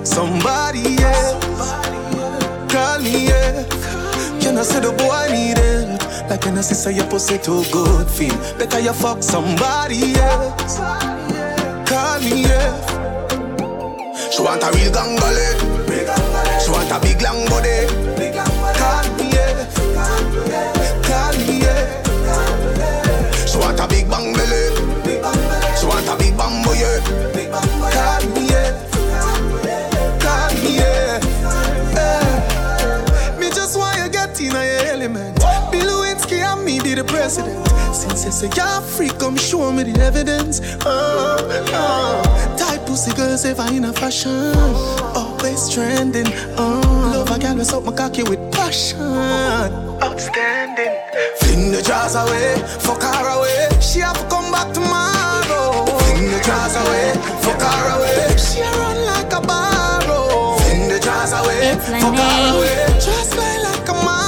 Somebody else. Call me, yeah. Can I say the boy I need help? Like can I say say your pussy too good feel? Better you fuck somebody else. Call me, yeah. She want a real gangali. She want a big long body. Call me, yeah. Call me, yeah. She want a big bang belly. She want a big bamboo, yeah. Call president. Since you say you're free, come show me the evidence. Oh, oh. Tight pussy girls ever in a fashion. Always trending. Oh, love a girl with my cocky with passion. Outstanding. Fling the jars away, fuck her away. She have to come back tomorrow. Fling the jars away, fuck her away. She run like a barrow. Fling the jars away, fuck her away. Just play like a marrow.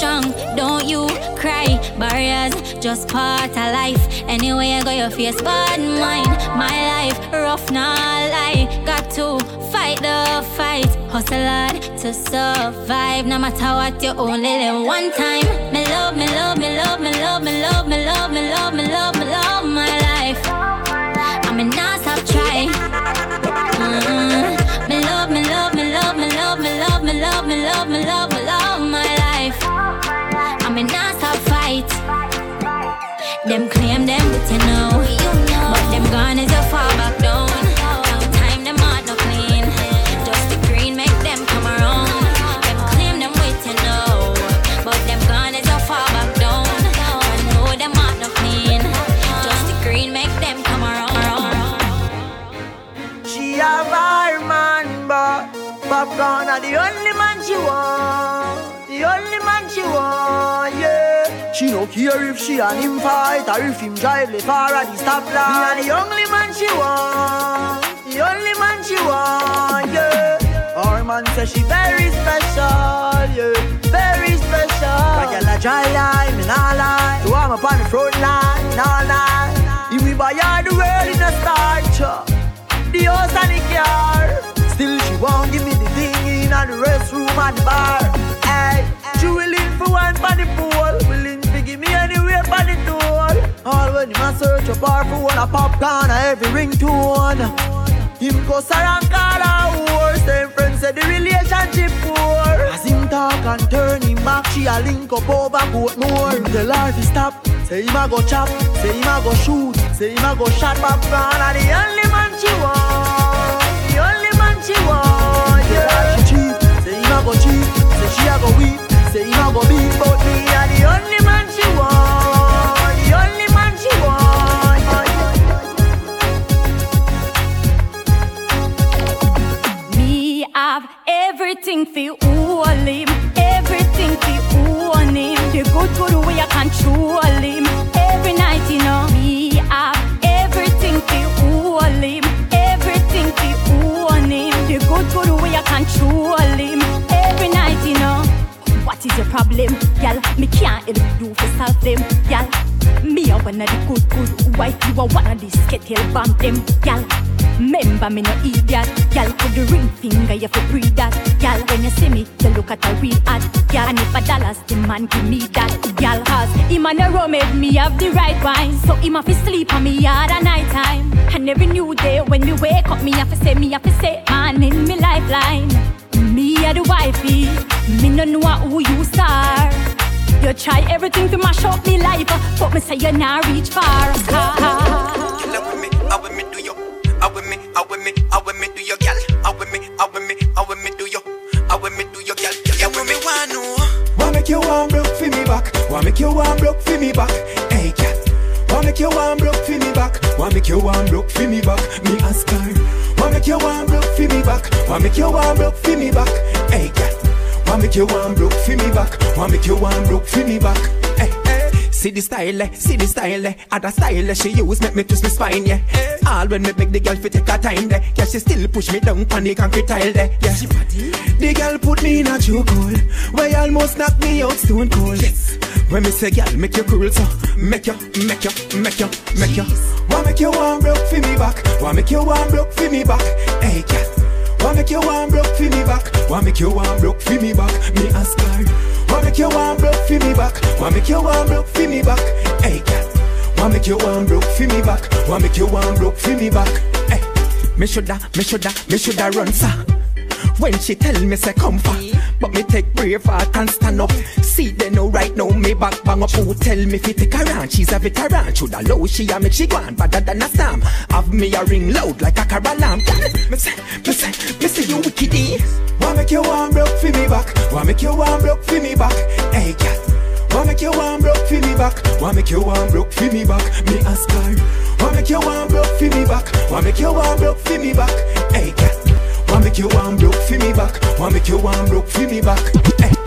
Strong, don't you cry. Barriers, just part of life. Anyway, I got your face, but mine, My life, rough, not lie. Got to fight the fight, hustle hard to survive. No matter what, you only live one time. Me love, me love, me love, me love, me love, me love, me love, me love, me love my life. I'm a not stop try. Mm. Me love, me love, me love, me love, me love, me love, me love, me love She no care if she and him fight or if him drive the far at the stoplight. Me the only man she want. The only man she want, yeah. Our man say she very special, yeah. Very special. Like a dry line, me nah lie. So I'm up on the front line, all night. If we buy all the world in a starch, uh, the house and the car. Still she won't give me the thing in the restroom and the bar. Hey, she willing for one for the pool, willing give me anywhere for the tool. All when him a search up her for one a popcorn, a every ringtone. Him go and call her whore. Same friend said the relationship poor. As him talk and turn him back, she a link up over Portmore. Him tell her to stop. Say him a go chop, say him a go shoot, say him a go shot popcorn. And the only man she want, the only man she want. Yeah, she cheap. Say him a go cheap, say she a go weep, say him a go beat. But me everything for all him, everything for own him. The good good way I control what is your problem? Gal, me can't help you to solve them. Gal, me a one of the good, good wife. You are one of the skittle bomb them. Gal, Remember me no idiot Girl put the ring finger you fi breathe that Girl when you see me you look at a real ad Girl and if a dollars the man give me that Girl cause him and a made me have the right wine So him have to sleep on me yard at night time And every new day when me wake up me have to say me have to say man in me lifeline Me a the wifey Me no know who you are you try everything to mash up me life, but me say you not reach far. Kill with me, how with me do you? How with me, how with me, how with me do your gal? How with me, how with me, how with me do you? How with me do your gal? Yeah, with me want know. Oh. Wanna make you one broke for me back? Wanna make you one broke for me back? Hey cat. Wanna make you one broke for me back? Wanna make you one broke for me back? Me ask her. Wanna make you one broke for me back? Wanna make you one broke for me back? Hey cat. Wanna make you one broke for me back? Wanna make you one broke for me back? See the style, eh? see the style, eh? other style eh? she use make me twist my spine, yeah. All when me beg the girl fi take her time, there. Yeah, she still push me down on the concrete tile, there. Yeah, she. The girl put me in a chokehold, where almost knock me out stone cold. Yes. When me say, girl, make you cool, so make you, make you, make you, make you. Why make you one broke for me back? Why make you one broke for me back? Hey, girl. Why make you one broke for me back? Why make you one broke for me back? Me ask her. Wanna make you one broke for me back? Wanna make you one broke for me back? Hey, cat. Wanna make you one broke for me back? Wanna make you one broke for me back? Hey, me shoulda, me shoulda, me shoulda run, sir. When she tell me say come for But me take brave heart and stand up. See they know right now me back bang up. Who tell me fi take her She's a veteran. Shoulda low she a make she go on. Better than a storm. Have me a ring loud like a car alarm. Me say, me say, me say you wicked Wanna make you one broke fi me back. Wanna make you one broke fi me back. Hey cat Wanna make you one broke fi me back. Wanna make you one broke fi me back. Me ask her. Wanna make you one broke fi me back. Wanna make you one broke fi me back. Hey cat Wanna make you one broke for me back. Wanna make you one broke for me back. Hey.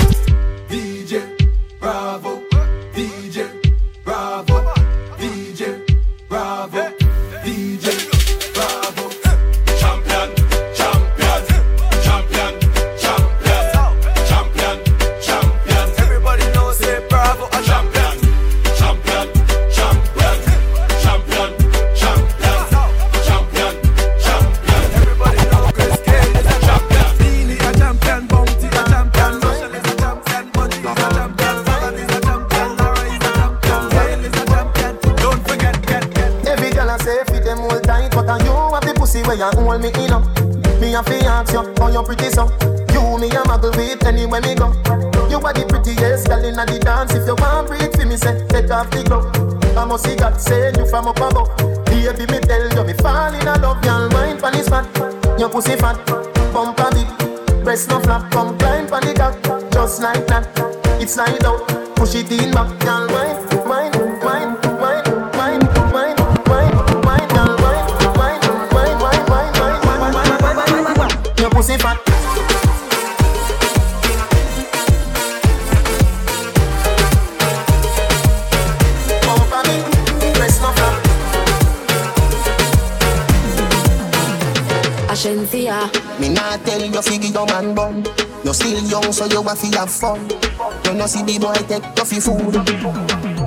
You know see the boy take coffee food.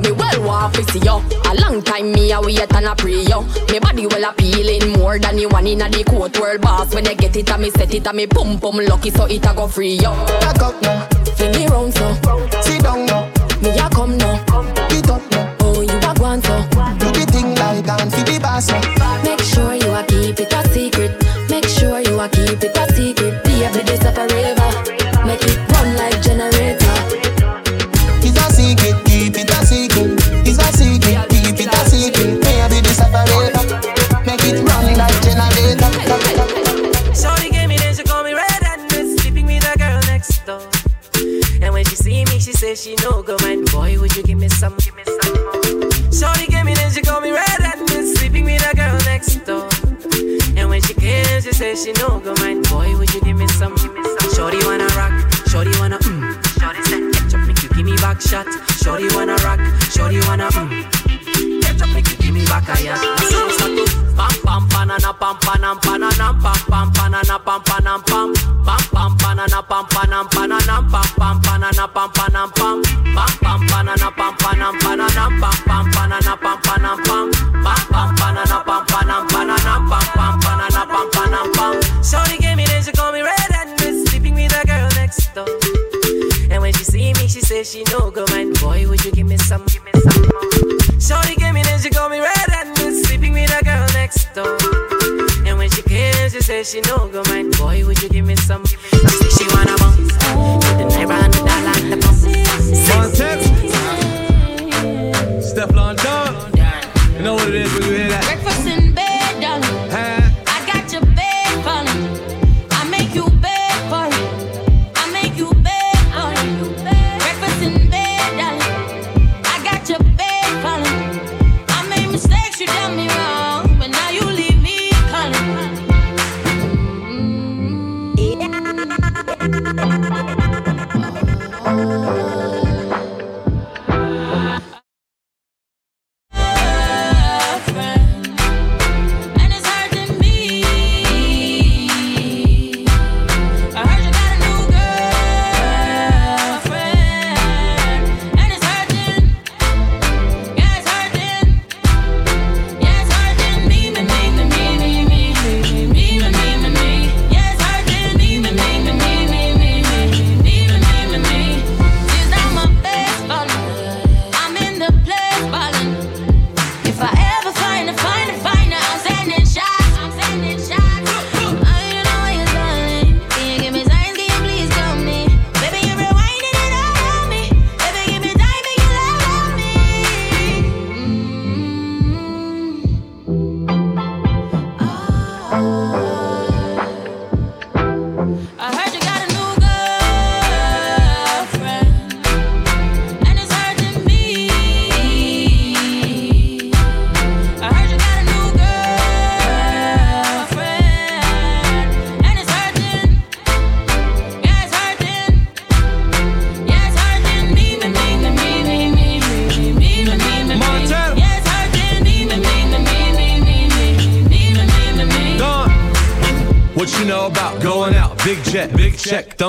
Me well want to see yo. A long time me a wait and a pray yo. Me body well appealing more than the one inna the court world boss. When you get it, a me set it, a me pum pum lucky so it a go free yo. Back up now, Fling it round so. sit down now, Me a come now.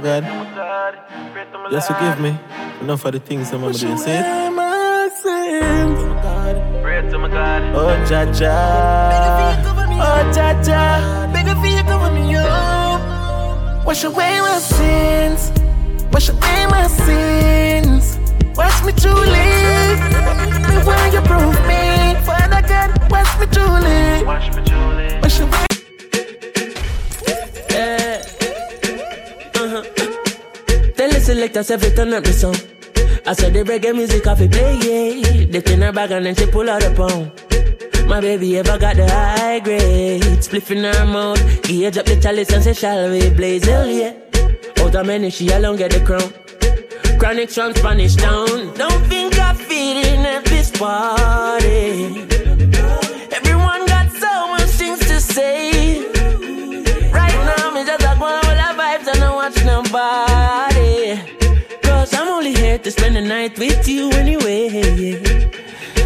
God. Just forgive me. Enough for the things I'm doing. See it? Oh, ja ja. Oh, ja ja. Beg for you cover me up. Wash away my sins. Wash away my sins. Wash me truly. Me want you prove me. Father God, wash me truly. Wash me truly. Wash selector say fi turn up the song. I said the reggae music I fi play, yeah. They turn her back and then she pull out a pound. My baby ever got the high grade, spliffing her mouth. gauge up the chalice and say, shall we blaze hell, yeah. Out of many, she alone get the crown. Chronic from Spanish town. Don't think I'm feeling at this bar. night with you anyway.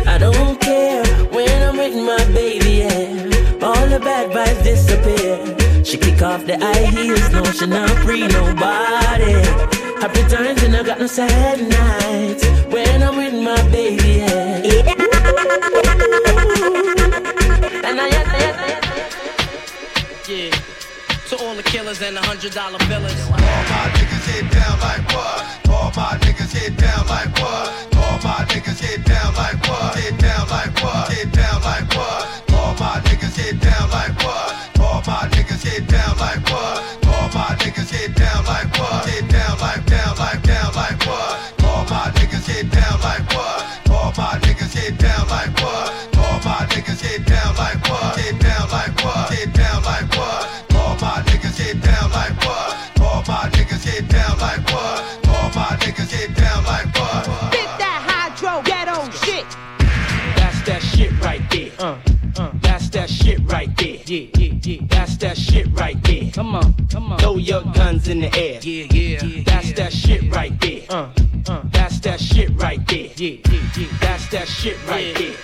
I don't care when I'm with my baby, yeah. All the bad vibes disappear. She kick off the high heels, no, she not free nobody. Happy times and I got no sad nights when I'm with my baby, yeah. And I, yeah, yeah, yeah. To all the killers and the hundred dollar billers. All my niggas hit down like what? my niggas get down like what? All my niggas get down like what? Get down like what? Get down like what? right there. Come on, come on. Throw your guns in the air. Yeah, yeah. that's yeah, that shit right there. Uh, uh, that's that shit right there. Yeah, yeah, yeah. That's that shit right there.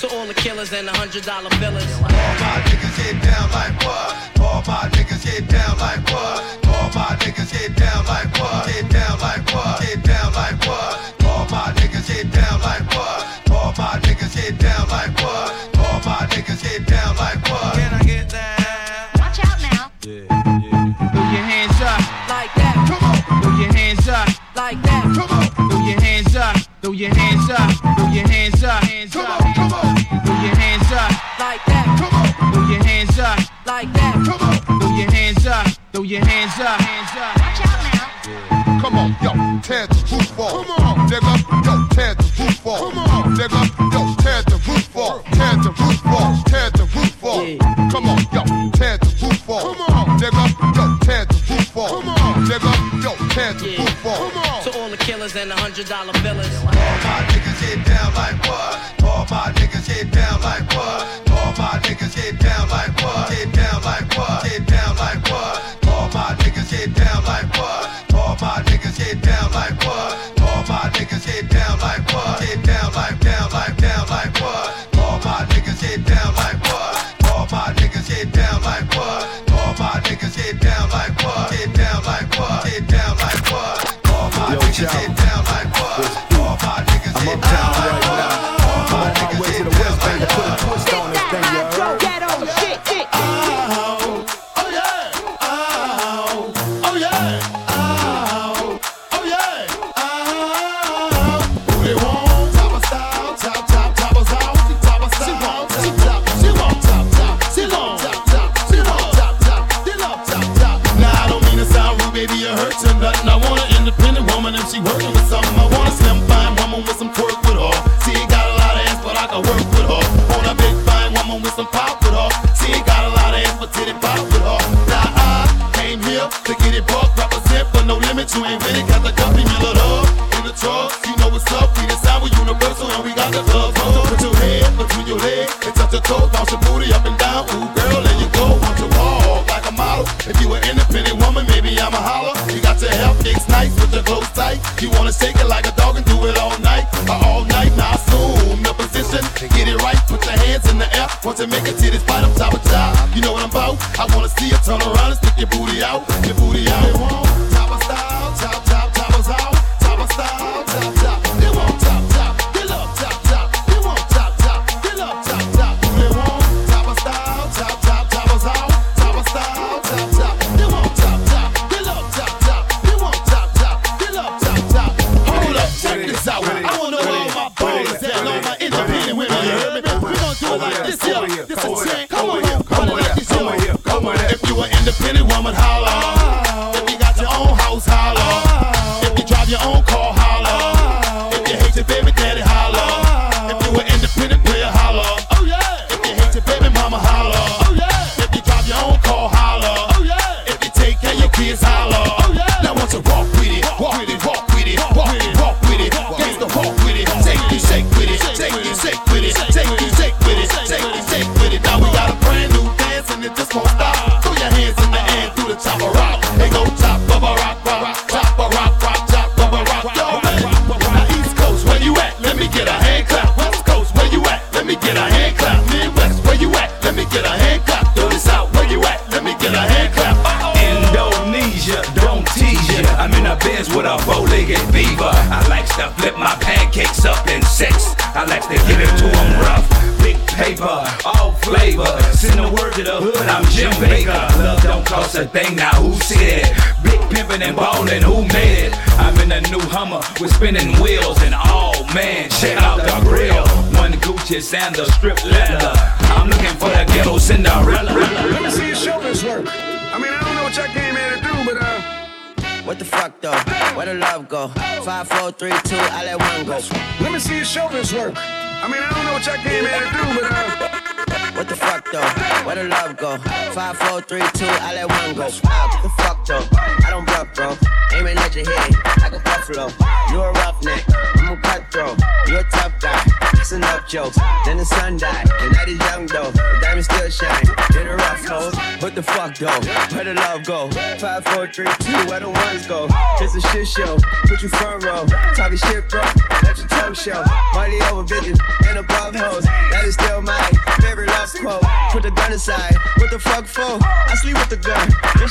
To all the killers and the hundred dollar billers. All my niggas get down like what? All my niggas get down like what? All my niggas get down like what? Get down like what? Get down like what? your hands up, throw your hands up, hands come up, on, come on, throw your hands up, like that, come on, throw your hands up, like that, come on, throw your hands up, throw your hands up, hands up. Watch out now. Come on, yo, tear the roof off. Come on, nigga, yo, tear the roof off. Come on, nigga, yo, tear the roof off. Tear the roof off, tear the roof off. Come on, yo, tear the roof off. Come on, nigga, yo, tear the roof off. Come on, nigga, yo, tear the roof off niggas and the hundred dollar billers. All my niggas get down like what? All my niggas get down like what? All my niggas get down like what? Get down like what? we got the flow.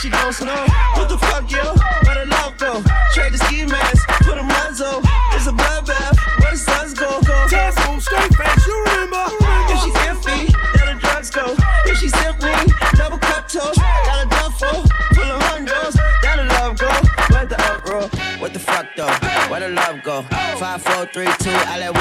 she gon' snow. What the fuck, yo? Where the love go? Trade the ski mask for the muzzle. It's a bloodbath. Where the suns go? Go. Test straight face. You remember? If she's iffy, then the drugs go. If she's simply double cup toast, got a duffel full of hundos. Down the love go. Where the uproar? What the fuck though? Where the love go? Five, four, three, two. I let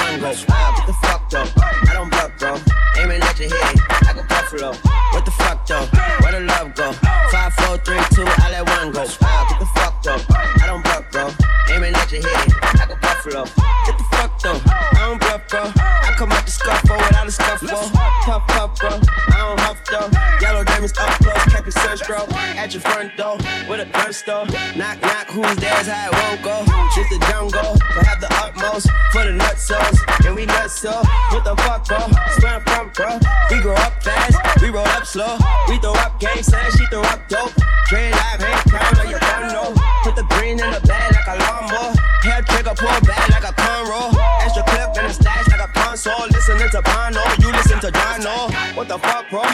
Knock, knock, who's there's how it won't go. It's the jungle, to have the utmost for the nutsos. And we nutso, what the fuck, bro? Swear from, bro. We grow up fast, we roll up slow. We throw up gang signs, she throw up dope. Dread live, hand crown of your condo. Put the green in the bag like a lawnmower. Hair trigger, pull back like a conroll. Extra clip in the stash like a console. Listening to Bono, you listen to Dono. What the fuck, bro?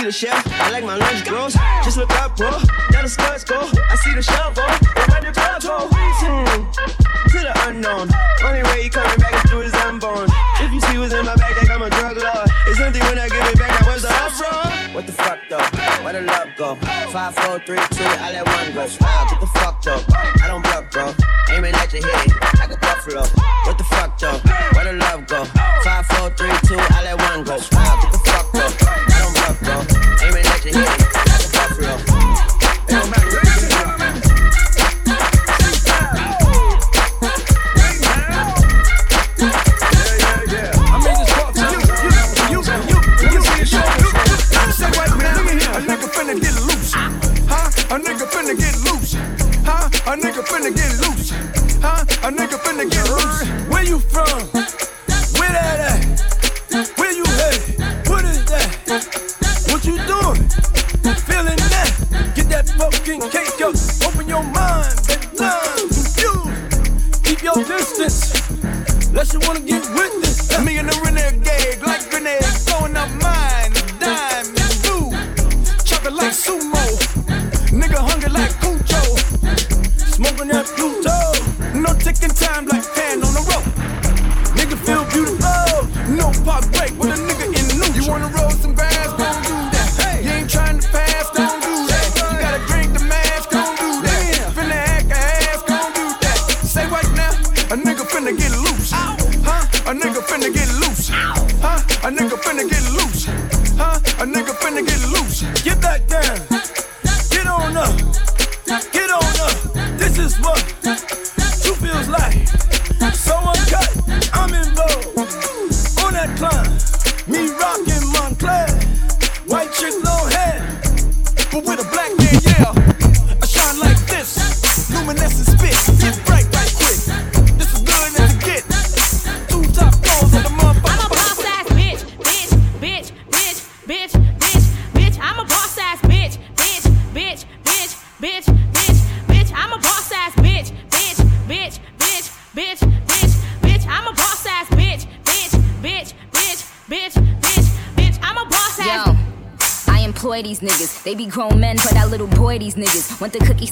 see the chef. I like my lunch gross. Just look up, bro. Now the skirts go. I see the shelf, bro. Run the club, bro. Hmm. To the unknown. Only way he coming back is through his unborn. If you see what's in my bag, like I'm a drug lord. It's empty when I give it back. I was the up, bro? What the fuck though? Where the love go? Five, four, three, two. I let one go. Wow, get the fuck though. I don't bluff, bro. Aiming at your head like a buffalo.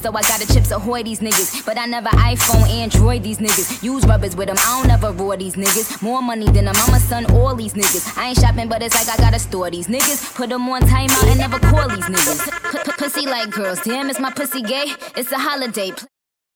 So I got the chips ahoy these niggas. But I never iPhone, Android these niggas. Use rubbers with them, I don't ever roar these niggas. More money than a mama, son, all these niggas. I ain't shopping, but it's like I gotta store these niggas. Put them on timeout and never call these niggas. Pussy like girls, damn, is my pussy gay? It's a holiday.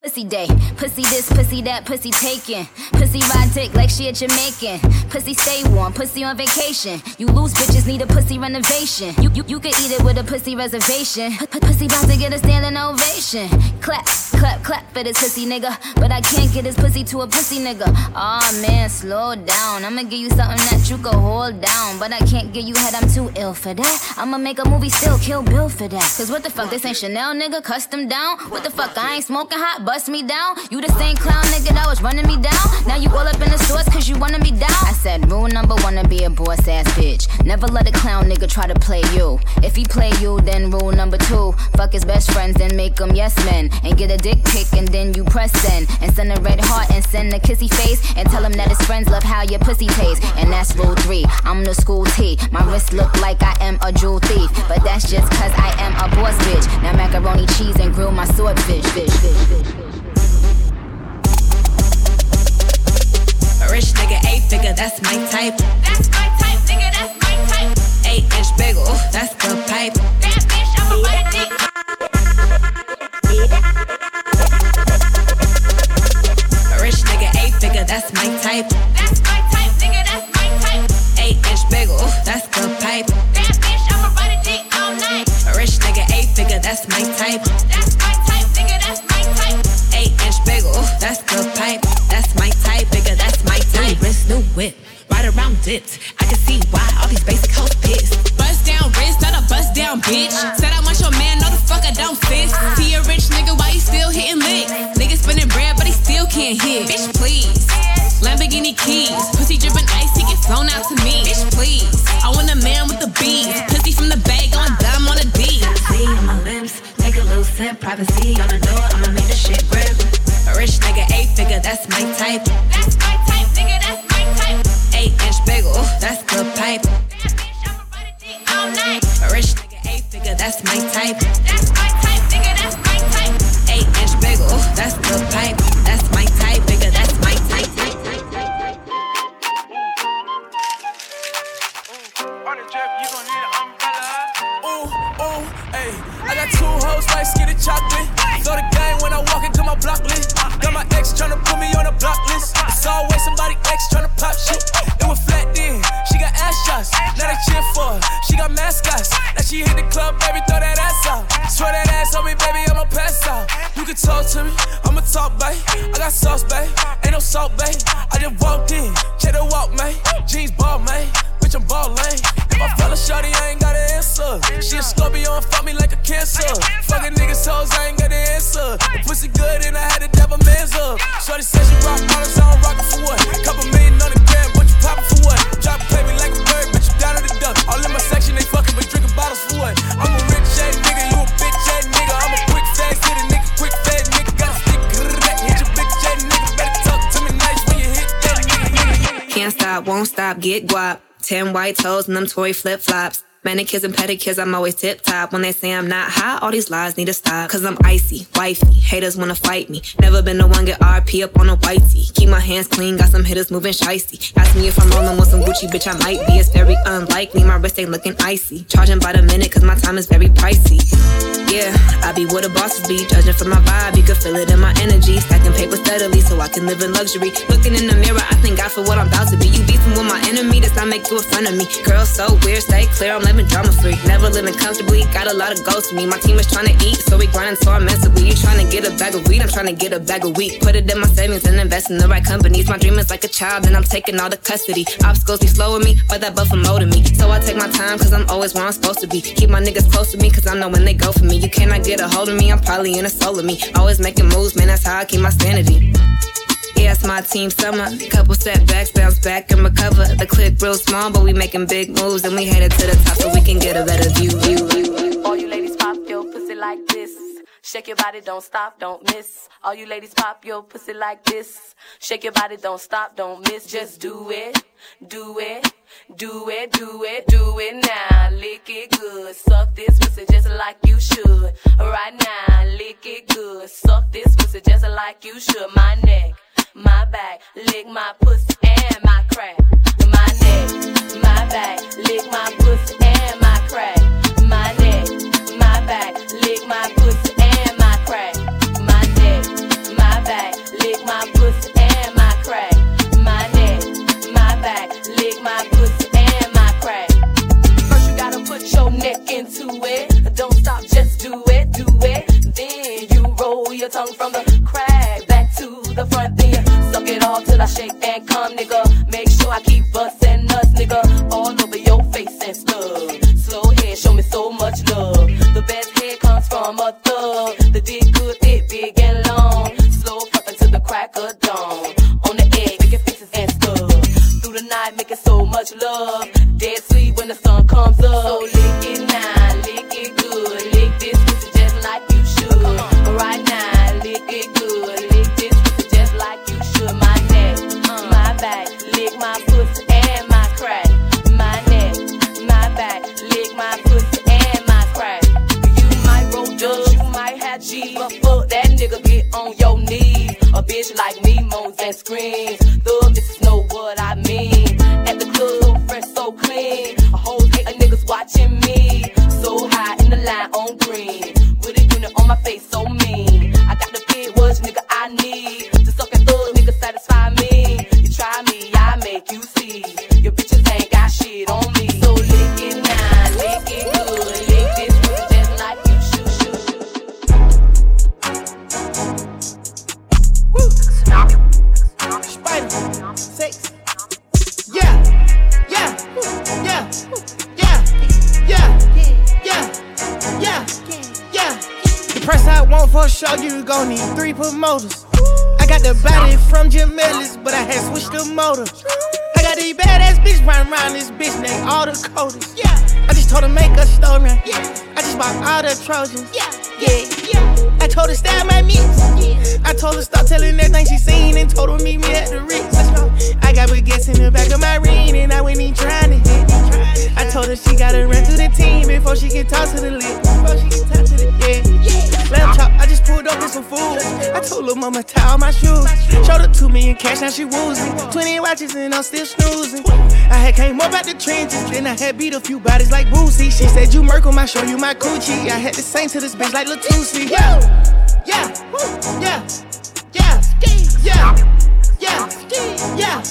Pussy day, pussy this, pussy that, pussy taken. Pussy ride dick like she a Jamaican. Pussy stay warm, pussy on vacation. You lose bitches need a pussy renovation. You you, you could eat it with a pussy reservation. P- pussy about to get a standing ovation. Clap, clap, clap for this pussy nigga. But I can't get this pussy to a pussy nigga. Aw oh, man, slow down. I'ma give you something that you can hold down. But I can't give you head, I'm too ill for that. I'ma make a movie still kill Bill for that. Cause what the fuck, this ain't Chanel nigga, custom down. What the fuck, I ain't smoking hot, bust me down. You the same clown nigga that was running me down. Now you all up in the stores cause you wanna number one to be a boss ass bitch. Never let a clown nigga try to play you. If he play you, then rule number two. Fuck his best friends and make them yes men. And get a dick pic and then you press send. And send a red heart and send a kissy face. And tell him that his friends love how your pussy tastes. And that's rule three. I'm the school T. My wrist look like I am a jewel thief. But that's just cause I am a boss bitch. Now macaroni cheese and grill my swordfish. Fish, fish, fish, fish. Rich nigga, eight figure, that's my type. That's my type, nigga, that's my type. Eight inch bagel, that's the pipe. That bitch, I'ma ride a dick. Rich nigga, eight figure, that's my type. That's my type, nigga, that's my type. Eight inch bagel, that's the pipe. That bitch, I'ma ride a dick all night. Rich nigga, eight figure, that's my type. That's my type, bagel, that's the pipe. That's my type, nigga, that's my type. Wrist, new whip, right around dipped. I can see why all these basic hoes pissed. Bust down wrist, not a bust down bitch. Said I want your man, no the fuck I don't fist. See a rich nigga, why he still hitting licks? Nigga spinning bread, but he still can't hit. Bitch, please. Lamborghini keys, pussy dripping ice, he get flown out to me. Bitch, please. I want a man with the beads, pussy from the bag, going dumb on a D. See on my lips, take a little sip, privacy on the door, I'ma make the shit grip. Rich nigga, eight figure, that's my type. That's my type, nigga, that's my type. Eight inch bagel, that's the pipe. All night. Rich nigga, eight figure, that's my type. That's my type, nigga, that's my type. Eight inch bagel, that's the pipe. Got two hoes like skinny chocolate. Throw the game when I walk into my block list. Got my ex tryna put me on a block list. It's always somebody ex tryna pop shit. It was flat then. She got ass shots. Now they cheer for her. She got mascots. Now she hit the club, baby, throw that ass out. Swear that ass on me, baby, I'ma pass out. You can talk to me, I'ma talk, babe. I got sauce, babe. Ain't no salt, babe. I just walked in, check the walk, man. Jeans ball, man. Bitch, I'm ball lane. If I shorty, I ain't got an answer. She a Scorpio and fuck me like a cancer. Fucking niggas hoes, I ain't got an answer. The pussy good and I had to dab a man's up. Shorty said she rock bottles, I don't rock it for what? Couple million on the gram, what you poppin' for what? Drop play me like a bird, bitch, you down to the duck. All in my section, they fucking, but drinking bottles for what? I'm a rich ass nigga, you a bitch ass nigga. I'm a quick fast hitter, nigga, quick fast nigga. Got a stick, grrrr, hit your bitch ass nigga. Better talk to me nice when you hit that nigga. Can't stop, won't stop, get guap. Ten white toes and them toy flip flops. Manicures and pedicures, I'm always tip top. When they say I'm not hot, all these lies need to stop. Cause I'm icy, wifey. Haters wanna fight me. Never been the one get RP up on a whitey. Keep my hands clean, got some hitters moving shicey. Ask me if I'm rolling with some Gucci, bitch, I might be. It's very unlikely, my wrist ain't looking icy. Charging by the minute, cause my time is very pricey. Yeah, I be where the bosses be. Judging from my vibe, you can feel it in my energy. Stacking paper steadily so I can live in luxury. Looking in the mirror, I thank God for what I'm about to be. You beefing with my enemy, that's not make you a friend of me. Girl, so weird, stay clear, I'm living drama free. Never living comfortably, got a lot of goals to me. My team is trying to eat, so we grinding so immensely. You trying to get a bag of weed, I'm trying to get a bag of wheat. Put it in my savings and invest in the right companies. My dream is like a child, and I'm taking all the custody. Obstacles be slowing me, but that buffer molding me. So I take my time, cause I'm always where I'm supposed to be. Keep my niggas close to me, cause I know when they go for me. You cannot get a hold of me, I'm probably in a soul of me. Always making moves, man, that's how I keep my sanity. Yeah, it's my team summer. Couple setbacks, bounce back and recover. The clip real small, but we making big moves and we headed to the top so we can get a better view. view. All you ladies pop your pussy like this. Shake your body, don't stop, don't miss. All you ladies pop your pussy like this. Shake your body, don't stop, don't miss. Just do it, do it, do it, do it, do it now. Lick it good, suck this pussy just like you should. Right now, lick it good, suck this pussy just like you should. My neck, my back, lick my pussy and my crack. My neck, my back, lick my pussy and my crack. My neck, my back, lick my pussy and my crack. My neck, my back, lick my pussy and my crack. My neck, my back, lick my pussy and my crack. First you gotta put your neck into it. Don't stop, just do it, do it. Then you roll your tongue from the crack back to the front. You it all till I shake and come, nigga. Make sure I keep bustin' promoters. I got the body from Jim Ellis, but I had switched the motor. I got these badass bitch running around this bitch named all the coders. Yeah, I just told her make a story. Yeah, I just bought all the Trojans. Yeah, yeah, yeah. I told her stab my mix. I told her stop telling everything she seen and told her meet me at the Ritz. I got baguettes in the back of my ring and I went in trying to hit. I told her she gotta run through the team before she can talk to the lip. Before she can talk to the yeah. Lamb chop, I just pulled up with some food. Told her mama tie all my shoes. Showed her two million cash, now she woozy. 20 watches and I'm still snoozing. I had came up out the trenches, then I had beat a few bodies like Boosie. She said you Merkle, I show you my coochie. I had the same to this bitch like Latusi. Yeah, yeah, yeah, yeah, yeah, yeah, yeah,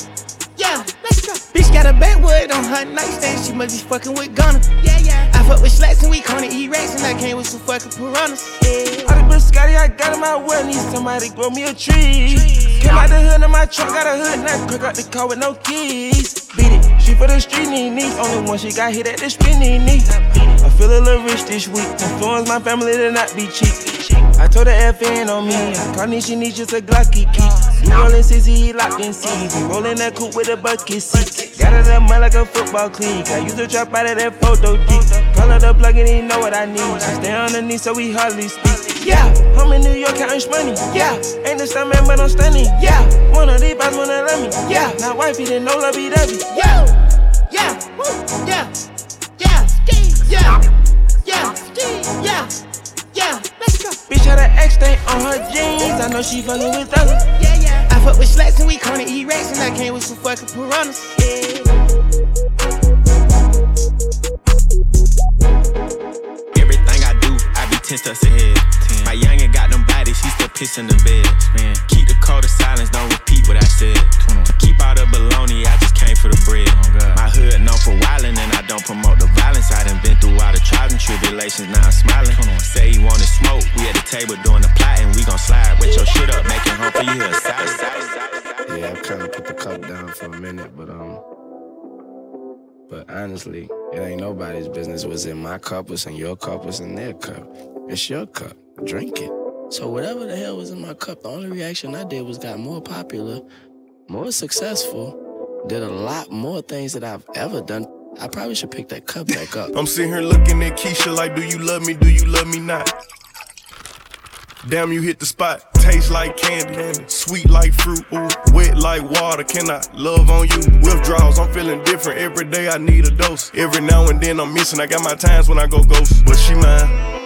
yeah. Let's go. Bitch got a backwood on her nightstand. She must be fucking with Gunna. Yeah, yeah. I fuck with slats and we corner eat racks and I came with some fucking piranhas. Yeah. The biscotti I got in my well, need somebody grow me a tree. Came out the hood in my truck, got a hood, now crack out the car with no keys. Beat it, she for the street knee knees, only one she got hit at the spinny knee. I feel a little rich this week, influence my family to not be cheap. I told her FN on me, I call she needs just a Glocky key. You rollin' CZ, he locked in seats, he rollin' that coupe with a bucket seat. Got her that mud like a football cleat, I used to trap out of that photo G. Call her the plug and he know what I need. She stay underneath so we hardly speak. Yeah, I'm in New York counting money. Yeah, ain't the star man, but I'm stunning. Yeah, one of these boys wanna love me. Yeah, now wifey didn't know love be dubby. Yeah, yeah, yeah, yeah, yeah, yeah, yeah, yeah. Let's go. Bitch had an X stain on her jeans. I know she fucking with others. Yeah, yeah. I fuck with slats and we corner eat racks and I came with some fucking piranhas. Everything I do, I be 10 steps ahead. Piss in the bed. Man. Keep the code of silence, don't repeat what I said. Keep all the baloney, I just came for the bread. My hood known for wildin' and I don't promote the violence. I done been through all the trials and tribulations, now I'm smiling. Say he wanted smoke, we at the table doing the plotting. We gon' slide with your shit up, making home for you. Yeah, I've kind of put the cup down for a minute, but um, but honestly, it ain't nobody's business what's in my cup, what's in your cup, what's in their cup. It's your cup. Drink it. So whatever the hell was in my cup, the only reaction I did was got more popular, more successful, did a lot more things that I've ever done. I probably should pick that cup back up. I'm sitting here looking at Keisha like, do you love me? Do you love me not? Damn, you hit the spot. Taste like candy, sweet like fruit, ooh, wet like water. Can I love on you? Withdrawals, I'm feeling different. Every day I need a dose. Every now and then I'm missing. I got my times when I go ghost, but she mine.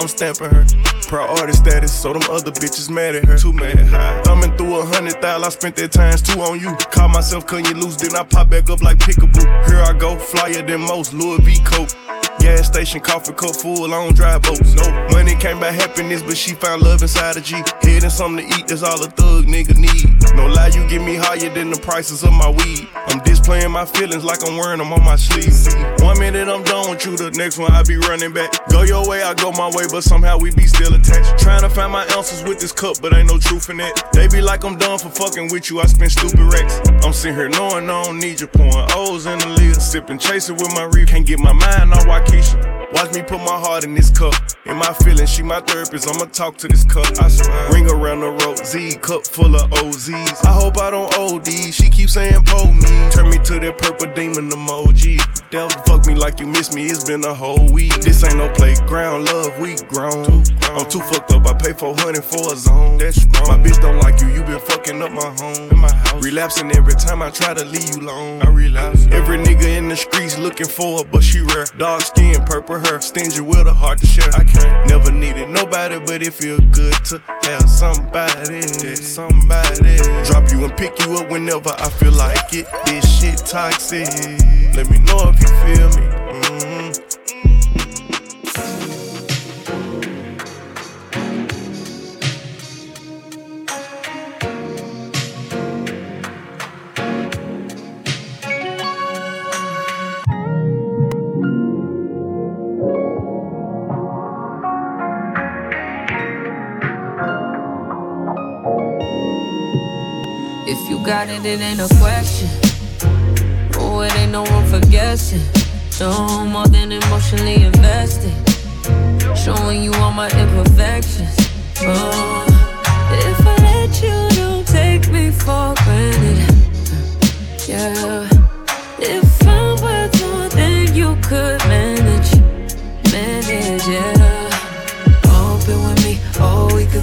I'm stamping her. Priority status, so them other bitches mad at her. Too mad. High. Thumbing through a hundred thousand, I spent that times two on you. Caught myself cutting you loose, then I pop back up like pickaboo. Here I go, flyer than most, Louis V. Coat. Gas station, coffee cup full, I don't drive boats. No money came by happiness, but she found love inside a G. Head something to eat, that's all a thug nigga need. No lie, you get me higher than the prices of my weed. I'm displaying my feelings like I'm wearing them on my sleeve. One minute I'm done with you, the next one I be running back. Go your way, I go my way, but somehow we be still attached. Trying to find my answers with this cup, but ain't no truth in it. They be like I'm done for fucking with you, I spend stupid racks. I'm sitting here knowing I don't need you, pouring O's in the lid, sipping, chasing with my reef. Can't get my mind off, on Waukesha. Watch me put my heart in this cup. In my feelings, she my therapist. I'ma talk to this cup. I swear. Ring around the road, Z cup full of OZs. I hope I don't OD. She keeps saying pull me. Turn me to that purple demon emoji. Devil fuck me like you miss me. It's been a whole week. This ain't no playground, love. We grown. I'm too fucked up. I pay 400 for a zone. That's wrong. My bitch don't like you. You been fucking up my home. In my house. Relapsing every time I try to leave you alone. I relapse. Every nigga in the streets looking for her, but she rare. Dark skin, purple hair. Stingy with a heart to share. I can't never needed nobody, but it feel good to have somebody. Somebody. Drop you and pick you up whenever I feel like it. This shit toxic. Let me know if you feel me. Mhm. If you got it, it ain't a question. Oh, it ain't no room for guessing. No more than emotionally invested. Showing you all my imperfections. Oh, if I let you, don't take me for granted. Yeah.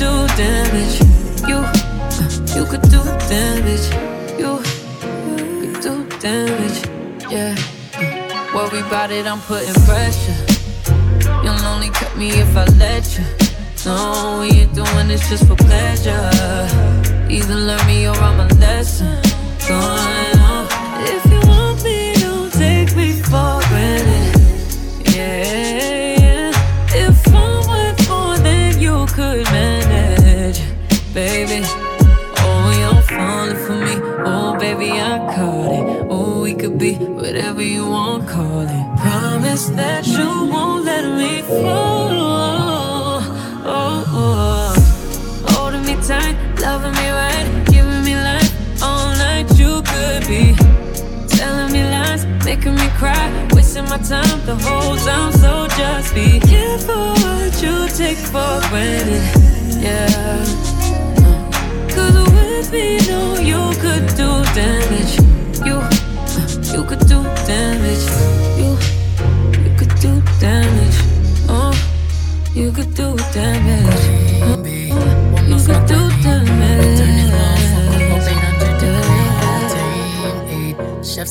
do damage. You, uh, you could do damage. You could do damage. Yeah. Uh, Worry about it, I'm putting pressure. You'll only cut me if I let you. No, we ain't doing this just for pleasure. Either learn me or I'm a lesson. Going wasting my time the whole time. So just be careful what you take for granted. Yeah. Cause with me, no, you could do damage. You, uh, you could do damage. You, you could do damage. Oh, you could do damage.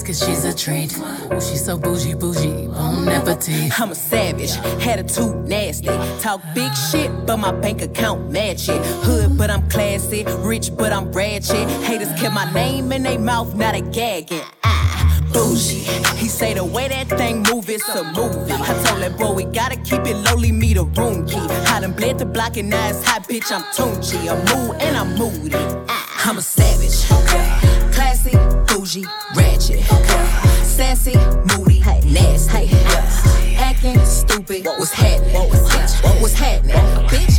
Cause she's a treat. Ooh, she's so bougie, bougie, bon appetit. I'm a savage, attitude nasty. Talk big shit, but my bank account match it. Hood, but I'm classy. Rich, but I'm ratchet. Haters kept my name in their mouth, not a gagging. Ah, bougie. He say the way that thing move, it's a movie. I told that boy we gotta keep it lowly, me the room key. I done bled the block and now it's hot, bitch. I'm Tunechi. I'm mood and I'm moody. Ah, I'm a savage. Sassy, moody, nasty. Acting stupid, what's happening? Bitch, what's happening? Bitch, I'm a savage.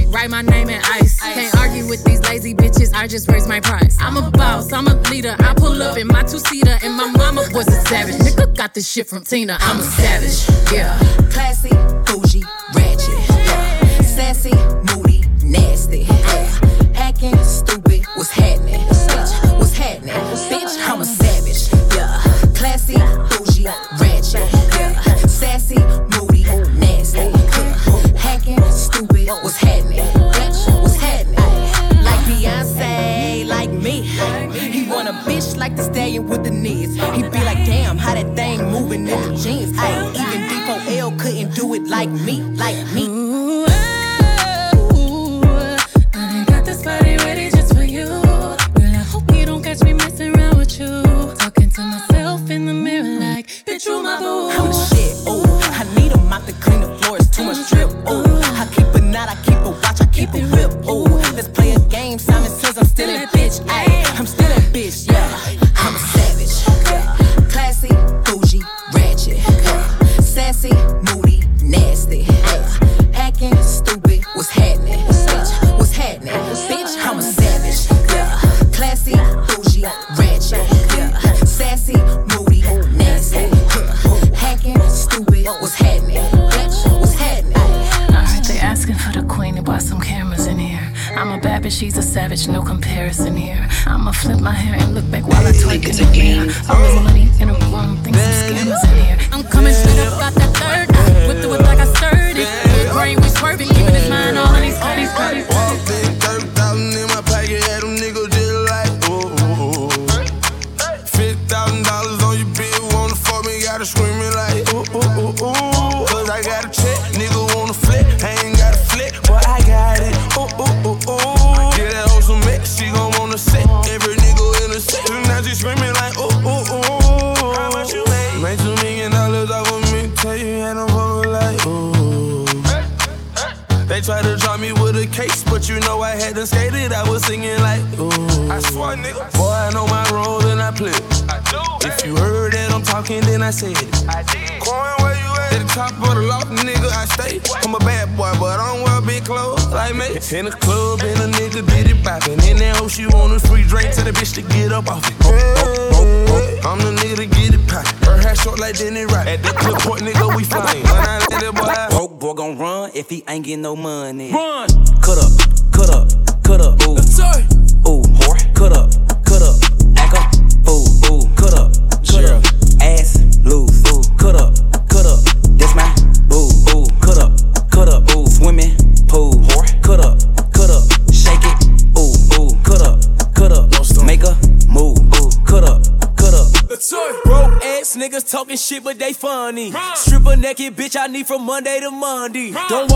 write my name in ice. Can't argue with these lazy bitches, I just raise my price. I'm a boss, I'm a leader. I pull up in my two seater, and my mama was a savage. Nigga got this shit from Tina, I'm a savage. Yeah. Classy, bougie, ratchet. Yeah. Sassy, moody, nasty. Yeah. Hacking, stupid, what's happening? like the stallion with the knees. he'd be like, damn, how that thing moving in the jeans. Ay, even D4L couldn't do it like me. bitch, I need from Monday to Monday. Don't